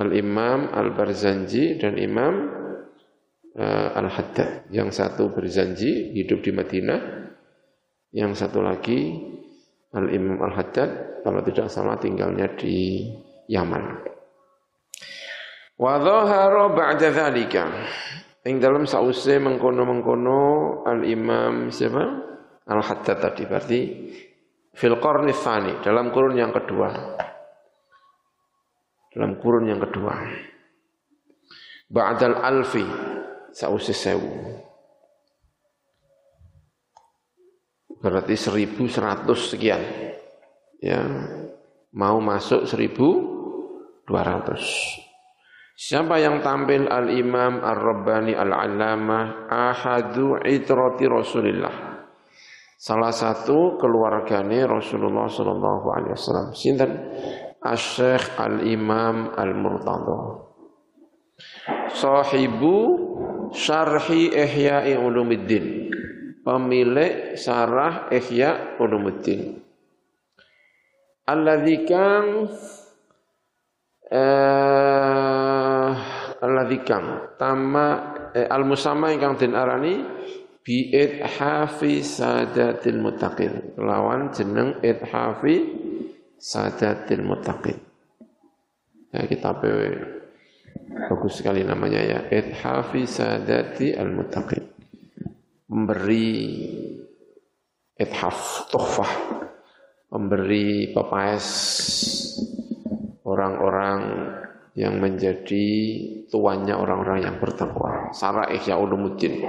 Al-Imam Al-Barzanji dan Imam uh, Al-Haddad. Yang satu berzanji hidup di Madinah, yang satu lagi Al-Imam Al-Haddad kalau tidak salah tinggalnya di Yaman. Wa dhahara ba'da dzalika. Ing dalam sause mengkono-mengkono Al-Imam siapa? Al-Haddad tadi berarti fil qarni dalam kurun yang kedua dalam kurun yang kedua. Ba'dal alfi sausis sewu. Berarti seribu seratus sekian. Ya, mau masuk seribu dua ratus. Siapa yang tampil al-imam ar-rabbani al-allamah ahadu itrati rasulillah. Salah satu keluargane Rasulullah sallallahu alaihi wasallam. Asy-Syaikh Al-Imam Al-Murtadha. Sahibu Syarhi Ihya'i Ulumuddin. Pemilik Syarah Ihya Ulumuddin. Alladzi kang eh tama eh, al-musamma ingkang den arani bi idhafi sadatil muttaqin. Lawan jeneng idhafi Sadatil Muttaqin. Ya, kitab bagus sekali namanya ya. Idhafi Sadati Al-Muttaqin. Memberi ithaf, tuhfah. Memberi pepaes orang-orang yang menjadi tuannya orang-orang yang bertakwa. Sarah Ihya Ulumuddin.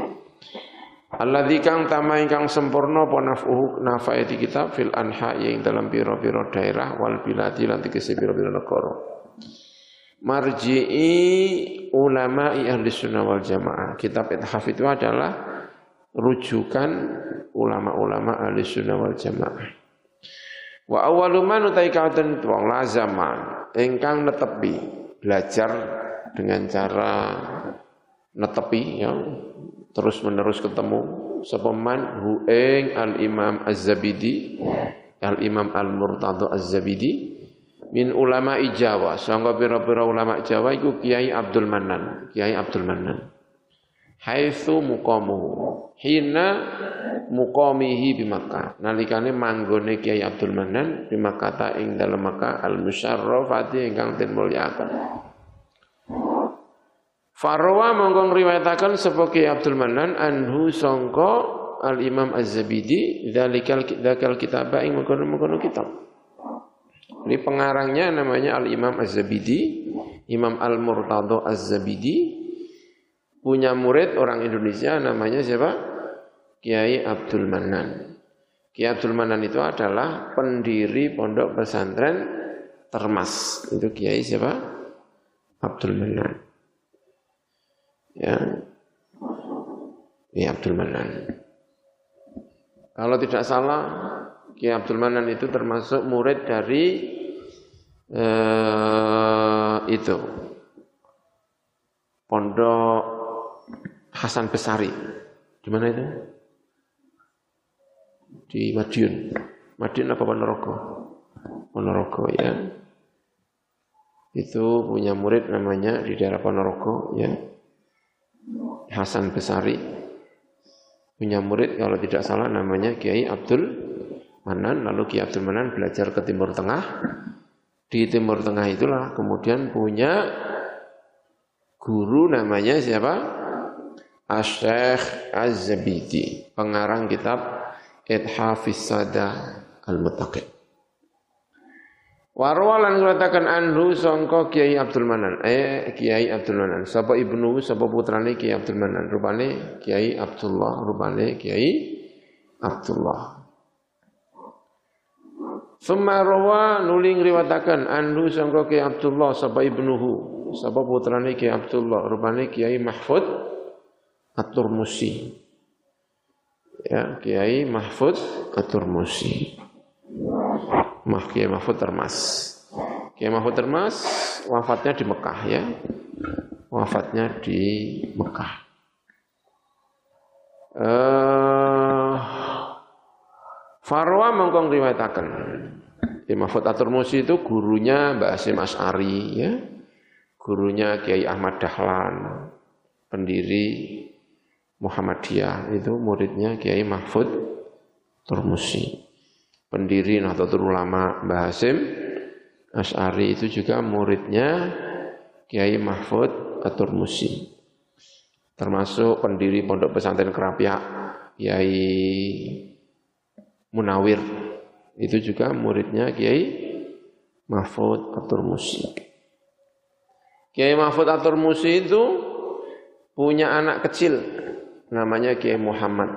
Alladzi kang tama ingkang sempurna apa naf'uhu nafae di kitab fil anha yang dalam pira-pira daerah wal biladi lan tegese pira-pira negara. Marji'i ulama ahli sunnah wal jamaah. Kitab Ithaf itu adalah rujukan ulama-ulama ahli sunnah wal jamaah. Wa awwalu man utai kauten wong lazaman ingkang netepi belajar dengan cara netepi ya terus menerus ketemu sapa man hu ing al Imam Az-Zabidi al Imam Al Murtadha Az-Zabidi min ulama Jawa sangga pira-pira ulama Jawa iku Kiai Abdul Manan Kiai Abdul Manan haitsu muqamuhu. Hina muqamihi bi Makkah. Nalikane manggone Kiai Abdul Manan di Makkah ta ing dalem Makkah al musyarrafati ingkang den mulyakaken. Farwa mongkong riwayataken sapa Kiai Abdul Manan anhu sangka Al Imam Az-Zabidi dzalikal dzakal kitab ing mengkono-mengkono kitab. Ini pengarangnya namanya Al-Imam Az-Zabidi, Imam Al-Murtado Az-Zabidi. Punya murid orang Indonesia namanya siapa? Kiai Abdul Manan. Kiai Abdul Manan itu adalah pendiri pondok pesantren Termas. Itu Kiai siapa? Abdul Manan. Ya. Kiai Abdul Manan. Kalau tidak salah Kiai Abdul Manan itu termasuk murid dari eh, itu Pondok Hasan Besari. Di mana itu? Di Madiun. Madiun apa Ponorogo? Ponorogo ya. Itu punya murid namanya di daerah Ponorogo ya. Hasan Besari. Punya murid kalau tidak salah namanya Kiai Abdul Manan, lalu Ki Abdul Manan belajar ke Timur Tengah. Di Timur Tengah itulah kemudian punya guru namanya siapa? Asyikh Az-Zabidi, pengarang kitab Ithafis Sada Al-Muttaqin. Warwalan katakan anhu sangka Kiai Abdul Manan. Eh Kiai Abdul Manan. Sapa ibnu, sapa putrane Kiai Abdul Manan. Rupane Kiai Abdullah, rupane Kiai Abdullah. Summa rawa nuling riwatakan anhu sangka Ki Abdullah sapa ibnuhu sapa putrane Ki Abdullah rupane Kiai Mahfud At-Turmusi. Ya, Kiai Mahfud At-Turmusi. Mah Kiai Mahfud Termas. Kiai Mahfud Termas wafatnya di Mekah ya. Wafatnya di Mekah. Uh, Farwa mengkong riwayataken. Imam Mahfud Atur Musi itu gurunya Mbak Asim As'ari ya. Gurunya Kiai Ahmad Dahlan, pendiri Muhammadiyah itu muridnya Kiai Mahfud Turmusi. Pendiri Nahdlatul Ulama Mbah Hasim As'ari itu juga muridnya Kiai Mahfud Aturmusi. Termasuk pendiri Pondok Pesantren Kerapiak Kiai Munawir itu juga muridnya Kiai Mahfud Atur Musi. Kiai Mahfud Atur Musi itu punya anak kecil namanya Kiai Muhammad.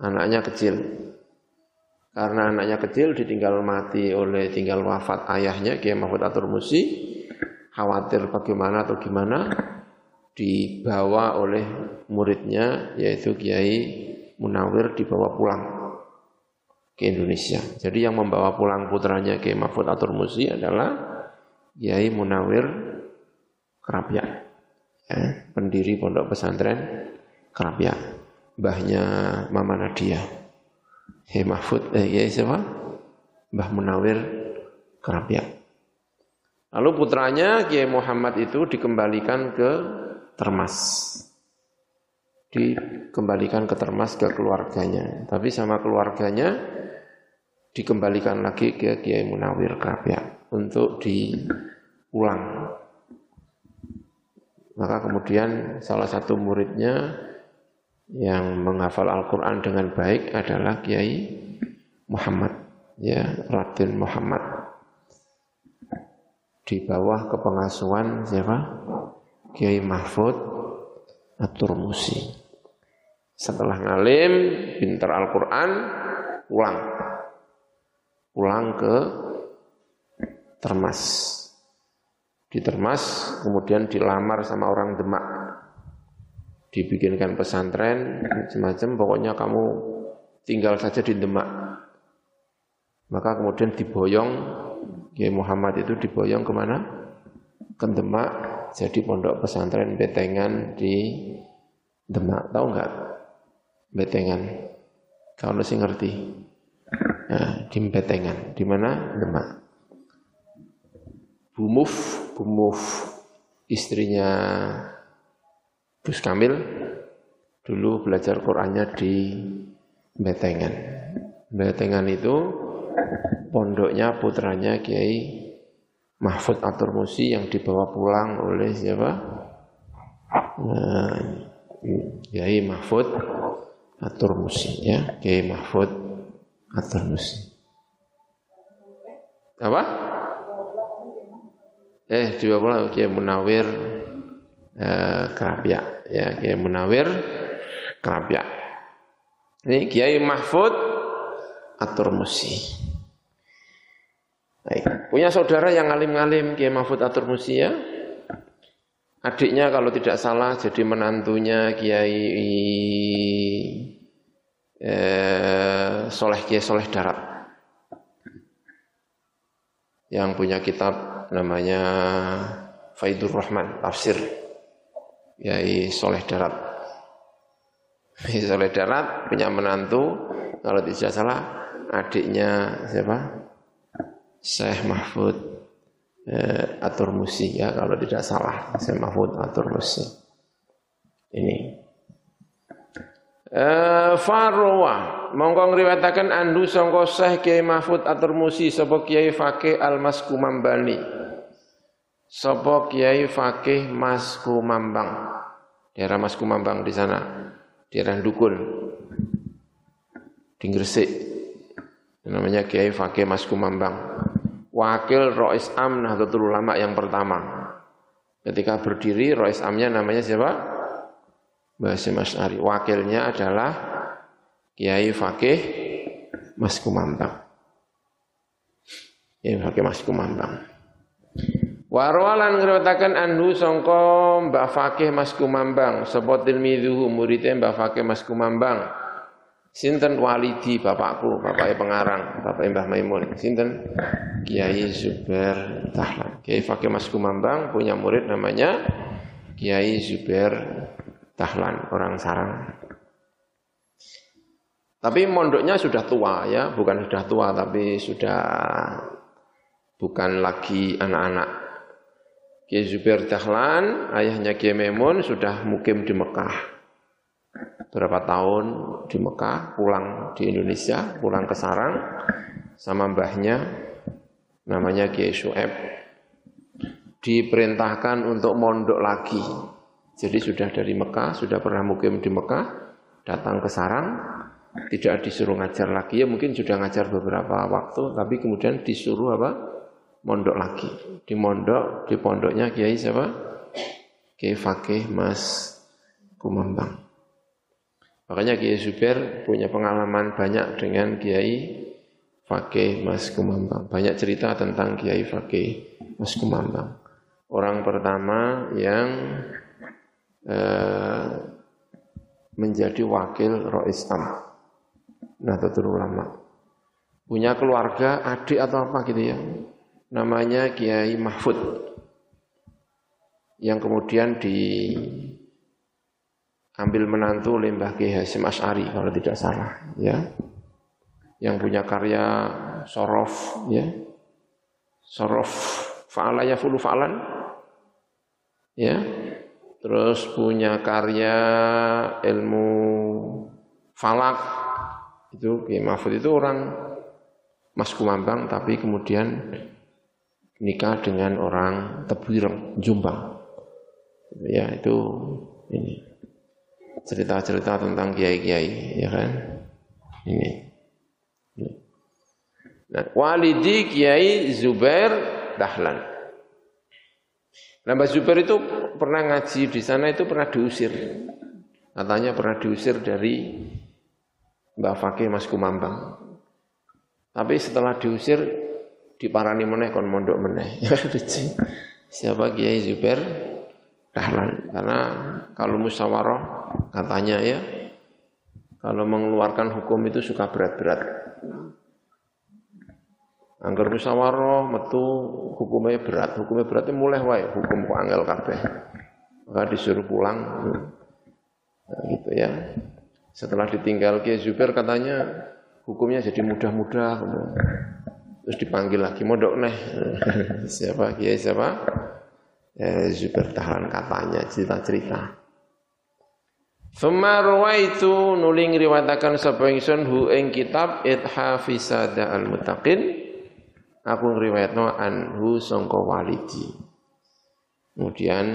Anaknya kecil. Karena anaknya kecil ditinggal mati oleh tinggal wafat ayahnya Kiai Mahfud Atur Musi, khawatir bagaimana atau gimana dibawa oleh muridnya yaitu Kiai Munawir dibawa pulang ke Indonesia. Jadi yang membawa pulang putranya ke Mahfud Atur Musi adalah Kiai Munawir Kerapia, ya, pendiri pondok pesantren Kerapia, mbahnya Mama Nadia. Kiai Mahfud, eh, Kiai siapa? Mbah Munawir Kerapia. Lalu putranya Kiai Muhammad itu dikembalikan ke Termas dikembalikan ke termas ke keluarganya. Tapi sama keluarganya dikembalikan lagi ke Kiai Munawir Krapya untuk diulang. Maka kemudian salah satu muridnya yang menghafal Al-Quran dengan baik adalah Kiai Muhammad, ya Raden Muhammad. Di bawah kepengasuhan siapa? Kiai Mahfud At-Turmusi. Setelah ngalim, pinter Al-Quran, pulang. Pulang ke Termas. Di Termas, kemudian dilamar sama orang Demak. Dibikinkan pesantren, semacam pokoknya kamu tinggal saja di Demak. Maka kemudian diboyong, Kiai Muhammad itu diboyong ke mana? Ke Demak, jadi pondok pesantren Betengan di Demak. Tahu nggak? Betengan. Kalau sih ngerti. Nah, di Betengan. Di mana? Demak. Bumuf, Bumuf istrinya Gus Kamil dulu belajar Qur'annya di Betengan. Betengan itu pondoknya putranya Kiai Mahfud Atur Musi yang dibawa pulang oleh siapa? Nah, Kiai Mahfud Atur Musi ya, Kiai Mahfud Atur Musi. Apa? Eh, juga pulang Kiai Munawir eh, Kerapia ya, Kiai Munawir Kerapia. Ini Kiai Mahfud Atur Musi. Baik. Punya saudara yang ngalim-ngalim Kiai Mahfud Atur Musia. Adiknya kalau tidak salah jadi menantunya Kiai eh, Soleh Kiai Soleh Darat. Yang punya kitab namanya Faidur Rahman, tafsir. Kiai Soleh Darat. Kiai Soleh Darat punya menantu, kalau tidak salah adiknya siapa? Syekh Mahfud eh, Atur Musi ya kalau tidak salah Syekh Mahfud Atur Musi ini Farwa mongko ngriwayataken andu sangka Syekh Kiai Mahfud Atur Musi sapa Kiai Fakih Al Maskumambani sapa Kiai Fakih Mas Kumambang. Daerah Mas Kumambang di sana daerah Dukul di Gresik. Namanya Kiai Fakih Mas Kumambang. Wakil Rois Am Nahdlatul Ulama yang pertama. Ketika berdiri Rois Amnya namanya siapa? Basim Asy'ari. Wakilnya adalah Kiai Fakih Mas Kumambang. Kiai Fakih Mas Kumambang. Warwalan ngriwataken anhu sangka Mbah Fakih Mas Kumambang, sapa tilmidhuhu muridé Mbah Fakih Mas Kumambang. Sinten walidi bapakku, bapaknya pengarang, bapaknya Mbah Maimun. Sinten Kiai Zubair Tahlan. Kiai Fakih Mas Kumambang punya murid namanya Kiai Zubair Tahlan, orang sarang. Tapi mondoknya sudah tua ya, bukan sudah tua tapi sudah bukan lagi anak-anak. Kiai Zubair Tahlan, ayahnya Kiai Maimun sudah mukim di Mekah berapa tahun di Mekah, pulang di Indonesia, pulang ke Sarang sama mbahnya namanya Kiai diperintahkan untuk mondok lagi. Jadi sudah dari Mekah, sudah pernah mukim di Mekah, datang ke Sarang, tidak disuruh ngajar lagi, ya mungkin sudah ngajar beberapa waktu, tapi kemudian disuruh apa? Mondok lagi. Di mondok, di pondoknya Kiai siapa? Kiai Fakih Mas Kumambang. Makanya Kiai Zubair punya pengalaman banyak dengan Kiai Fakih Mas Kumambang. Banyak cerita tentang Kiai Fakih Mas Kumambang. Orang pertama yang eh, menjadi wakil Rois Am. Nahdlatul Ulama. Punya keluarga, adik atau apa gitu ya. Namanya Kiai Mahfud. Yang kemudian di ambil menantu Lembah Ki Hasim As'ari kalau tidak salah ya yang punya karya sorof ya sorof fa'ala fulu fa'alan ya terus punya karya ilmu falak itu Ki Mahfud itu orang Mas Kumambang tapi kemudian nikah dengan orang Tebuireng Jombang ya itu ini cerita-cerita tentang kiai-kiai, ya kan? Ini. Nah, walidi Kiai Zubair Dahlan. Nah, Mbak Zubair itu pernah ngaji di sana itu pernah diusir. Katanya pernah diusir dari Mbak Fakih Mas Kumambang. Tapi setelah diusir diparani meneh kon mondok meneh. Siapa Kiai Zubair Dahlan? Karena kalau musyawarah katanya ya kalau mengeluarkan hukum itu suka berat-berat Angger musyawarah metu hukumnya berat, hukumnya beratnya mulai wae hukum kok angel kabeh. Maka disuruh pulang. Nah, gitu ya. Setelah ditinggal Kiai Zubair katanya hukumnya jadi mudah-mudah. Terus dipanggil lagi, mondok neh. siapa Kiai siapa? Ya, Zubair tahan katanya cerita-cerita. Thumma rawaitu nuling riwayataken sapa ingsun hu ing kitab Ithafisada al-Muttaqin aku ngriwayatno anhu sangka walidi. Kemudian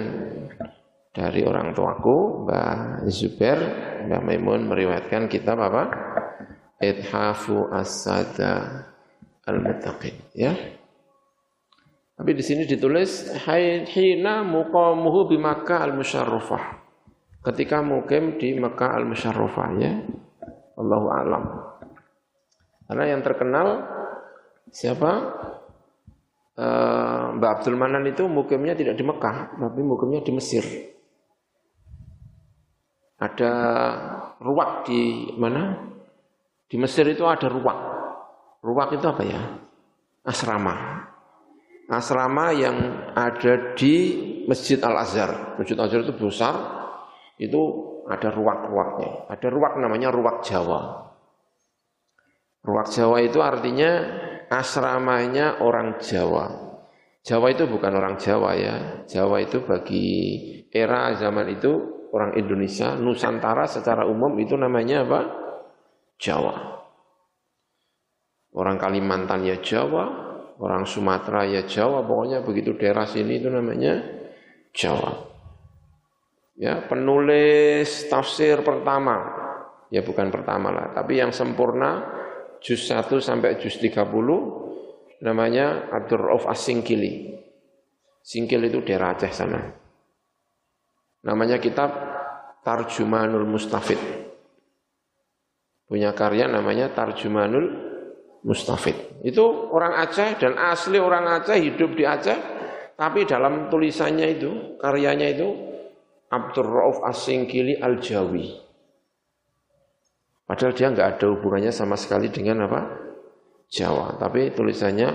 dari orang tuaku Mbah Zubair, Mbah Maimun meriwayatkan kitab apa? Ithafu As-Sada Al-Muttaqin, ya. Tapi di sini ditulis hina muqamuhu bi Makkah al-Musyarrafah. Ketika mukim di Makkah al-Musyarrafah ya. Allahu alam. Karena yang terkenal siapa? Uh, Mbak Abdul Manan itu mukimnya tidak di Mekah, tapi mukimnya di Mesir. Ada ruak di mana? Di Mesir itu ada ruak. Ruak itu apa ya? Asrama. Asrama yang ada di Masjid Al-Azhar. Masjid Al-Azhar itu besar, itu ada ruak-ruaknya. Ada ruak namanya ruak Jawa. Ruak Jawa itu artinya asramanya orang Jawa. Jawa itu bukan orang Jawa ya. Jawa itu bagi era zaman itu orang Indonesia, Nusantara secara umum itu namanya apa? Jawa. Orang Kalimantan ya Jawa, orang Sumatera ya Jawa, pokoknya begitu daerah sini itu namanya Jawa. Ya, penulis tafsir pertama, ya bukan pertama lah, tapi yang sempurna juz 1 sampai juz 30 namanya Abdur Rauf As-Singkili. Singkil itu daerah Aceh sana. Namanya kitab Tarjumanul Mustafid. Punya karya namanya Tarjumanul Mustafid. Itu orang Aceh dan asli orang Aceh hidup di Aceh, tapi dalam tulisannya itu, karyanya itu Abdur Rauf As-Singkili Al-Jawi. Padahal dia nggak ada hubungannya sama sekali dengan apa? Jawa, tapi tulisannya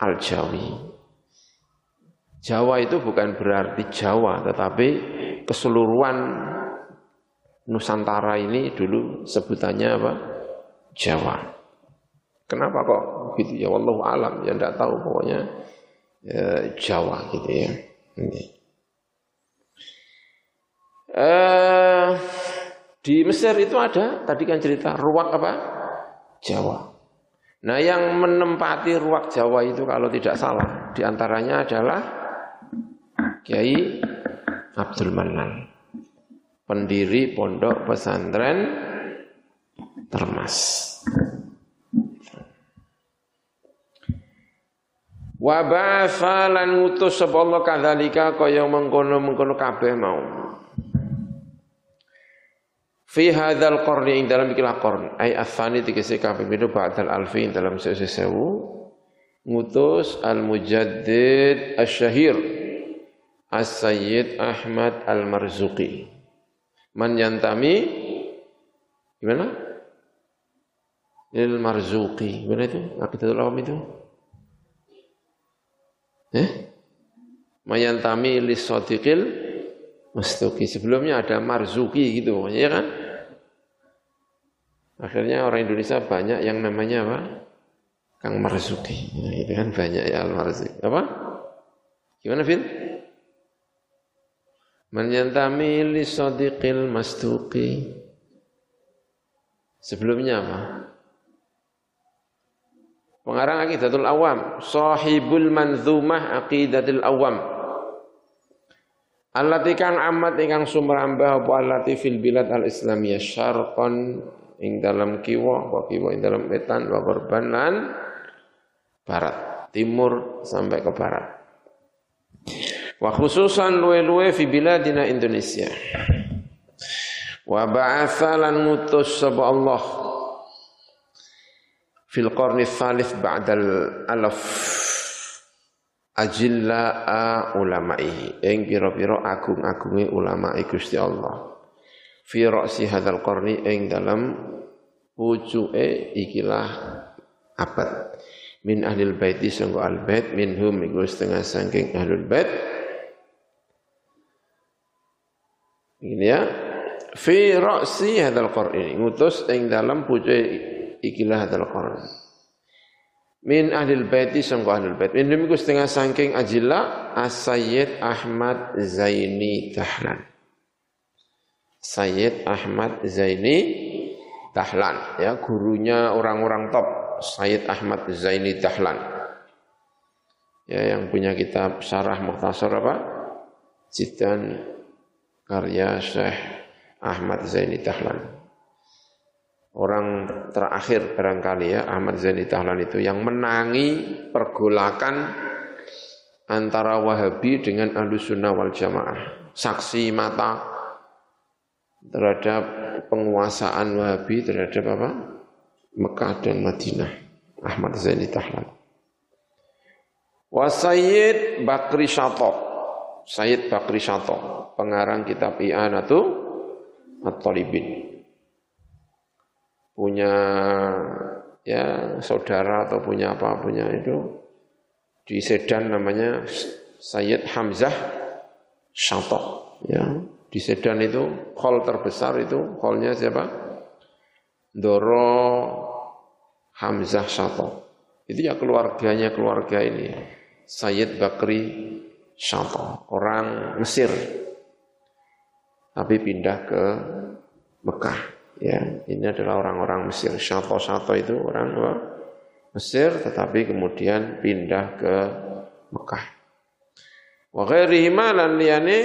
Al-Jawi. Jawa itu bukan berarti Jawa, tetapi keseluruhan Nusantara ini dulu sebutannya apa? Jawa. Kenapa kok gitu ya? Wallahu alam, ya enggak tahu pokoknya ya, Jawa gitu ya. Ini. Eh, di Mesir itu ada, tadi kan cerita ruak apa? Jawa. Nah yang menempati ruak Jawa itu kalau tidak salah, di antaranya adalah Kiai Abdul Manan. Pendiri pondok pesantren Termas. Wa ba'atha lan ngutus sapa Allah kadzalika kaya mengkono-mengkono kabeh mau. Fi hadzal qarni ing dalam ikilah qarn. Ai atsani tegese kaping pindho ba'dal alfi dalam sewu. Ngutus al mujaddid asyahir as-sayyid Ahmad al-Marzuqi. Man yantami gimana? Lil Marzuqi gimana itu? Aqidatul awam itu? Eh? Mayantami lis sadiqil Mastuki. Sebelumnya ada Marzuki gitu pokoknya ya kan. Akhirnya orang Indonesia banyak yang namanya apa? Kang Marzuki. Nah, itu kan banyak ya Al Marzuki. Apa? Gimana Phil? Menyantami li sadiqil mastuki. Sebelumnya apa? Pengarang Aqidatul Awam, sahibul manzumah Aqidatul Awam. Allati kang amat ingkang sumrambah apa allati fil bilad al islamiyah syarqan ing dalam kiwa apa kiwa ing dalam wetan wa korban lan barat timur sampai ke barat. Wa khususan luwe-luwe fi biladina Indonesia. Wa ba'atha lan ngutus sapa Allah fil qarni tsalits ba'dal alaf ajilla'a ulama'i. Ing pira-pira agung-agunge ulama'i Gusti Allah. Fi ra'si hadzal qarni ing dalam pucuke ikilah abad. Min ahlil baiti sangko al bait minhum iku setengah saking ahlul bait. Ini ya. Fi ra'si hadzal qur'an ngutus ing dalam pucuke ikilah hadzal qur'an min ahlil baiti sangko ahlul bait minhum iku setengah saking ajilla as-sayyid Ahmad Zaini Dahlan Sayyid Ahmad Zaini Dahlan ya gurunya orang-orang top Sayyid Ahmad Zaini Dahlan. Ya, yang punya kitab Syarah Mukhtasar apa? Jidan karya Syekh Ahmad Zaini Dahlan. Orang terakhir barangkali ya Ahmad Zaini Dahlan itu yang menangi pergolakan antara Wahabi dengan Ahlus Sunnah wal Jamaah. Saksi mata terhadap penguasaan Wahabi terhadap apa? Mekah dan Madinah. Ahmad Zaini Tahlan. Wa Sayyid Bakri Syato. Sayyid Bakri Syato. Pengarang kitab I'anatu At-Talibin. Punya ya saudara atau punya apa punya itu di Sedan namanya Sayyid Hamzah Syato. Ya, di Sedan itu hall terbesar itu hallnya siapa? Doro Hamzah Syato. Itu ya keluarganya keluarga ini. Sayyid Bakri Syato. Orang Mesir. Tapi pindah ke Mekah. Ya, ini adalah orang-orang Mesir. Syato-Syato itu orang apa? Mesir tetapi kemudian pindah ke Mekah. Wa ghairihi lan liyane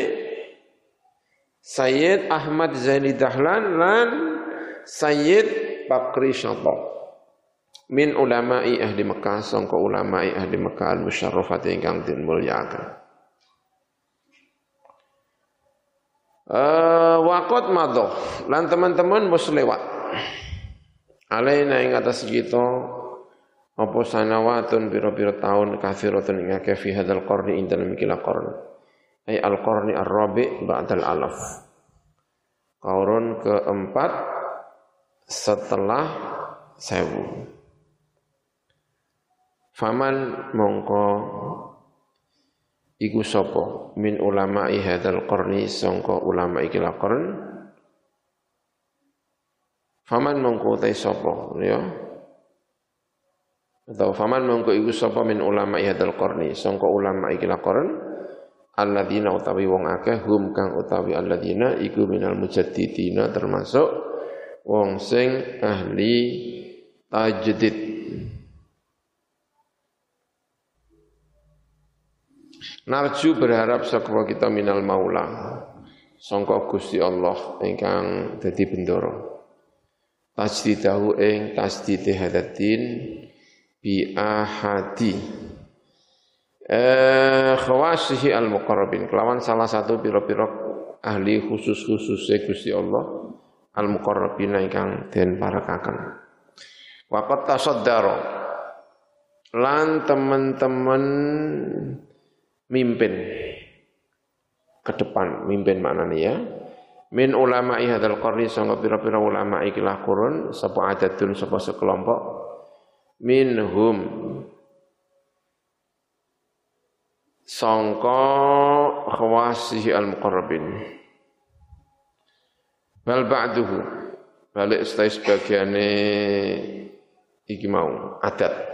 Sayyid Ahmad Zaini Dahlan lan Sayyid Bakri Syato min ulama'i ahli Mekah sangka ulama'i ahli Mekah al musyarrafati ingkang den mulyakaken Uh, wakot madoh lan teman-teman mus lewat. Alaina ing atas kita apa sanawatun biro-biro tahun kathiratun ing akeh fi hadzal qarni ing dalem ay al qarni ar-rabi ba'dal alaf. Qaurun keempat setelah sewu. Faman mongko iku sapa? Min ulama hadzal qarni sangka ulama iki qarn. Faman mongko ta sapa ya? Atau faman mongko iku sapa min ulama hadzal qarni sangka ulama iki qarn. Alladzina utawi wong akeh hum kang utawi alladzina iku minal mujaddidina termasuk wong sing ahli tajdid Narju berharap sakwa kita minal maula. Sangka Gusti Allah ingkang dadi bendoro. Tajdidahu ing tasdid hadatin bi ahadi. Eh khawasihi al muqarrabin kelawan salah satu pira-pira ahli khusus-khusus Gusti Allah al muqarrabin ingkang den parakaken. Waqat tasaddara lan teman-teman mimpin ke depan, mimpin maknanya ya. Min ulama hadal qarni sangka pira-pira ulama ikilah kurun sapa adatun sapa sekelompok minhum sangka khawasihi al-muqarrabin. Bal ba'duhu balik setelah sebagiannya iki mau adat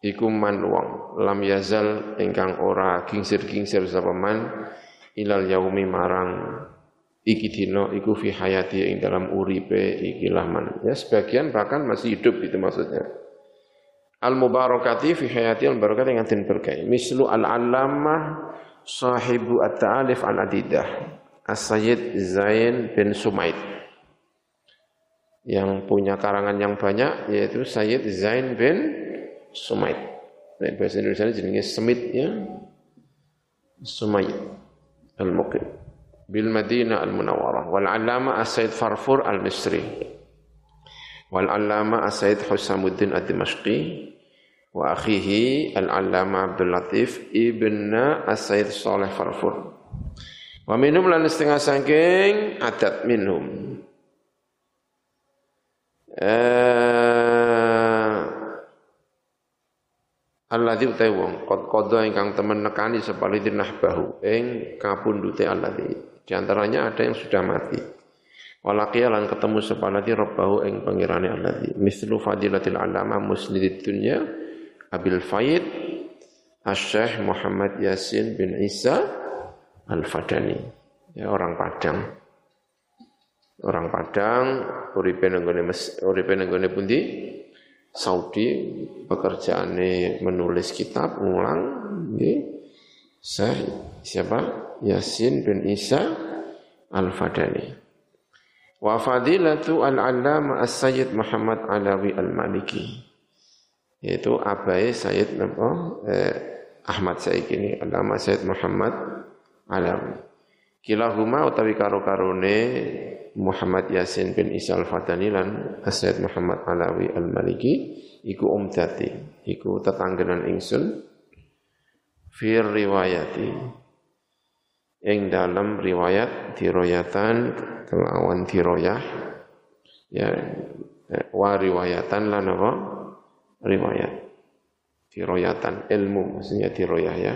iku man wong. Lam yazal ingkang ora kingsir-kingsir sapa man ilal yaumi marang iki dina iku fi hayati ing dalam uripe iki man. Ya sebagian bahkan masih hidup itu maksudnya. Al mubarakati fi hayati al barakat yang den berkah mislu al allamah sahibu at-ta'alif an adidah as-sayyid Zain bin Sumaid. Yang punya karangan yang banyak yaitu Sayyid Zain bin Sumait. Nah, bahasa Indonesia jenenge semit ya. Sumait al-Muqim. Bil Madinah al-Munawwarah. Wal Allama As-Said Farfur al-Misri. Wal Allama As-Said Husamuddin ad-Dimashqi. Wa akhihi al-Allama Abdul Latif ibn As-Said Saleh Farfur. Wa minhum lan setengah saking adat minhum. Eh alladzi utai wong qad qadha ingkang temen nekani sepalidin nahbahu ing kapundute alladzi di antaranya ada yang sudah mati. Walaqiya lan ketemu sepaladi rabbahu ing pangirane alladzi mislu fadilatil alama musnidid dunya abil faid Asy-Syaikh Muhammad Yasin bin Isa Al-Fadani. Ya orang Padang. Orang Padang uripe nenggone uripe nenggone pundi Saudi pekerjaannya menulis kitab ngulang nggih. Saya siapa? Yasin bin Isa Al-Fadani. Wa fadilatu al-allama as-sayyid Muhammad Alawi Al-Maliki. Yaitu abai Sayyid eh, Ahmad Sayyid ini Allama Sayyid Muhammad Alawi. Kilahuma utawi karo-karone Muhammad Yasin bin Isa al-Fatani lan Asyid Muhammad Alawi al-Maliki iku umdati iku tetanggenan ingsun fir riwayati ing dalam riwayat diroyatan kelawan diroyah ya wa riwayatan lan apa? Riwayat. Diroyatan ilmu maksudnya diroyah ya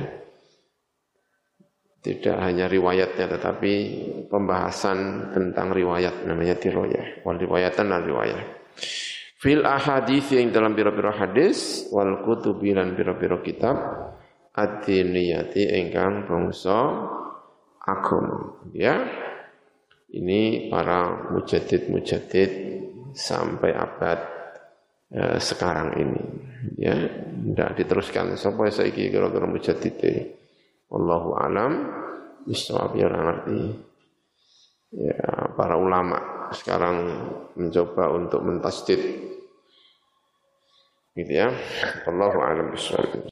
tidak hanya riwayatnya tetapi pembahasan tentang riwayat namanya tiroyah. Wal riwayatan dan riwayat fil ahadits yang dalam biro-biro hadis wal kutubi lan biro-biro kitab ad-diniyati ingkang bangsa agama. Ya. Ini para mujadid-mujadid sampai abad eh, sekarang ini. Ya. Tidak diteruskan. Sampai saiki kira-kira mujadid Wallahu alam bisawab ya ngerti. Ya, para ulama sekarang mencoba untuk mentasdid gitu ya. Wallahu alam bisawab.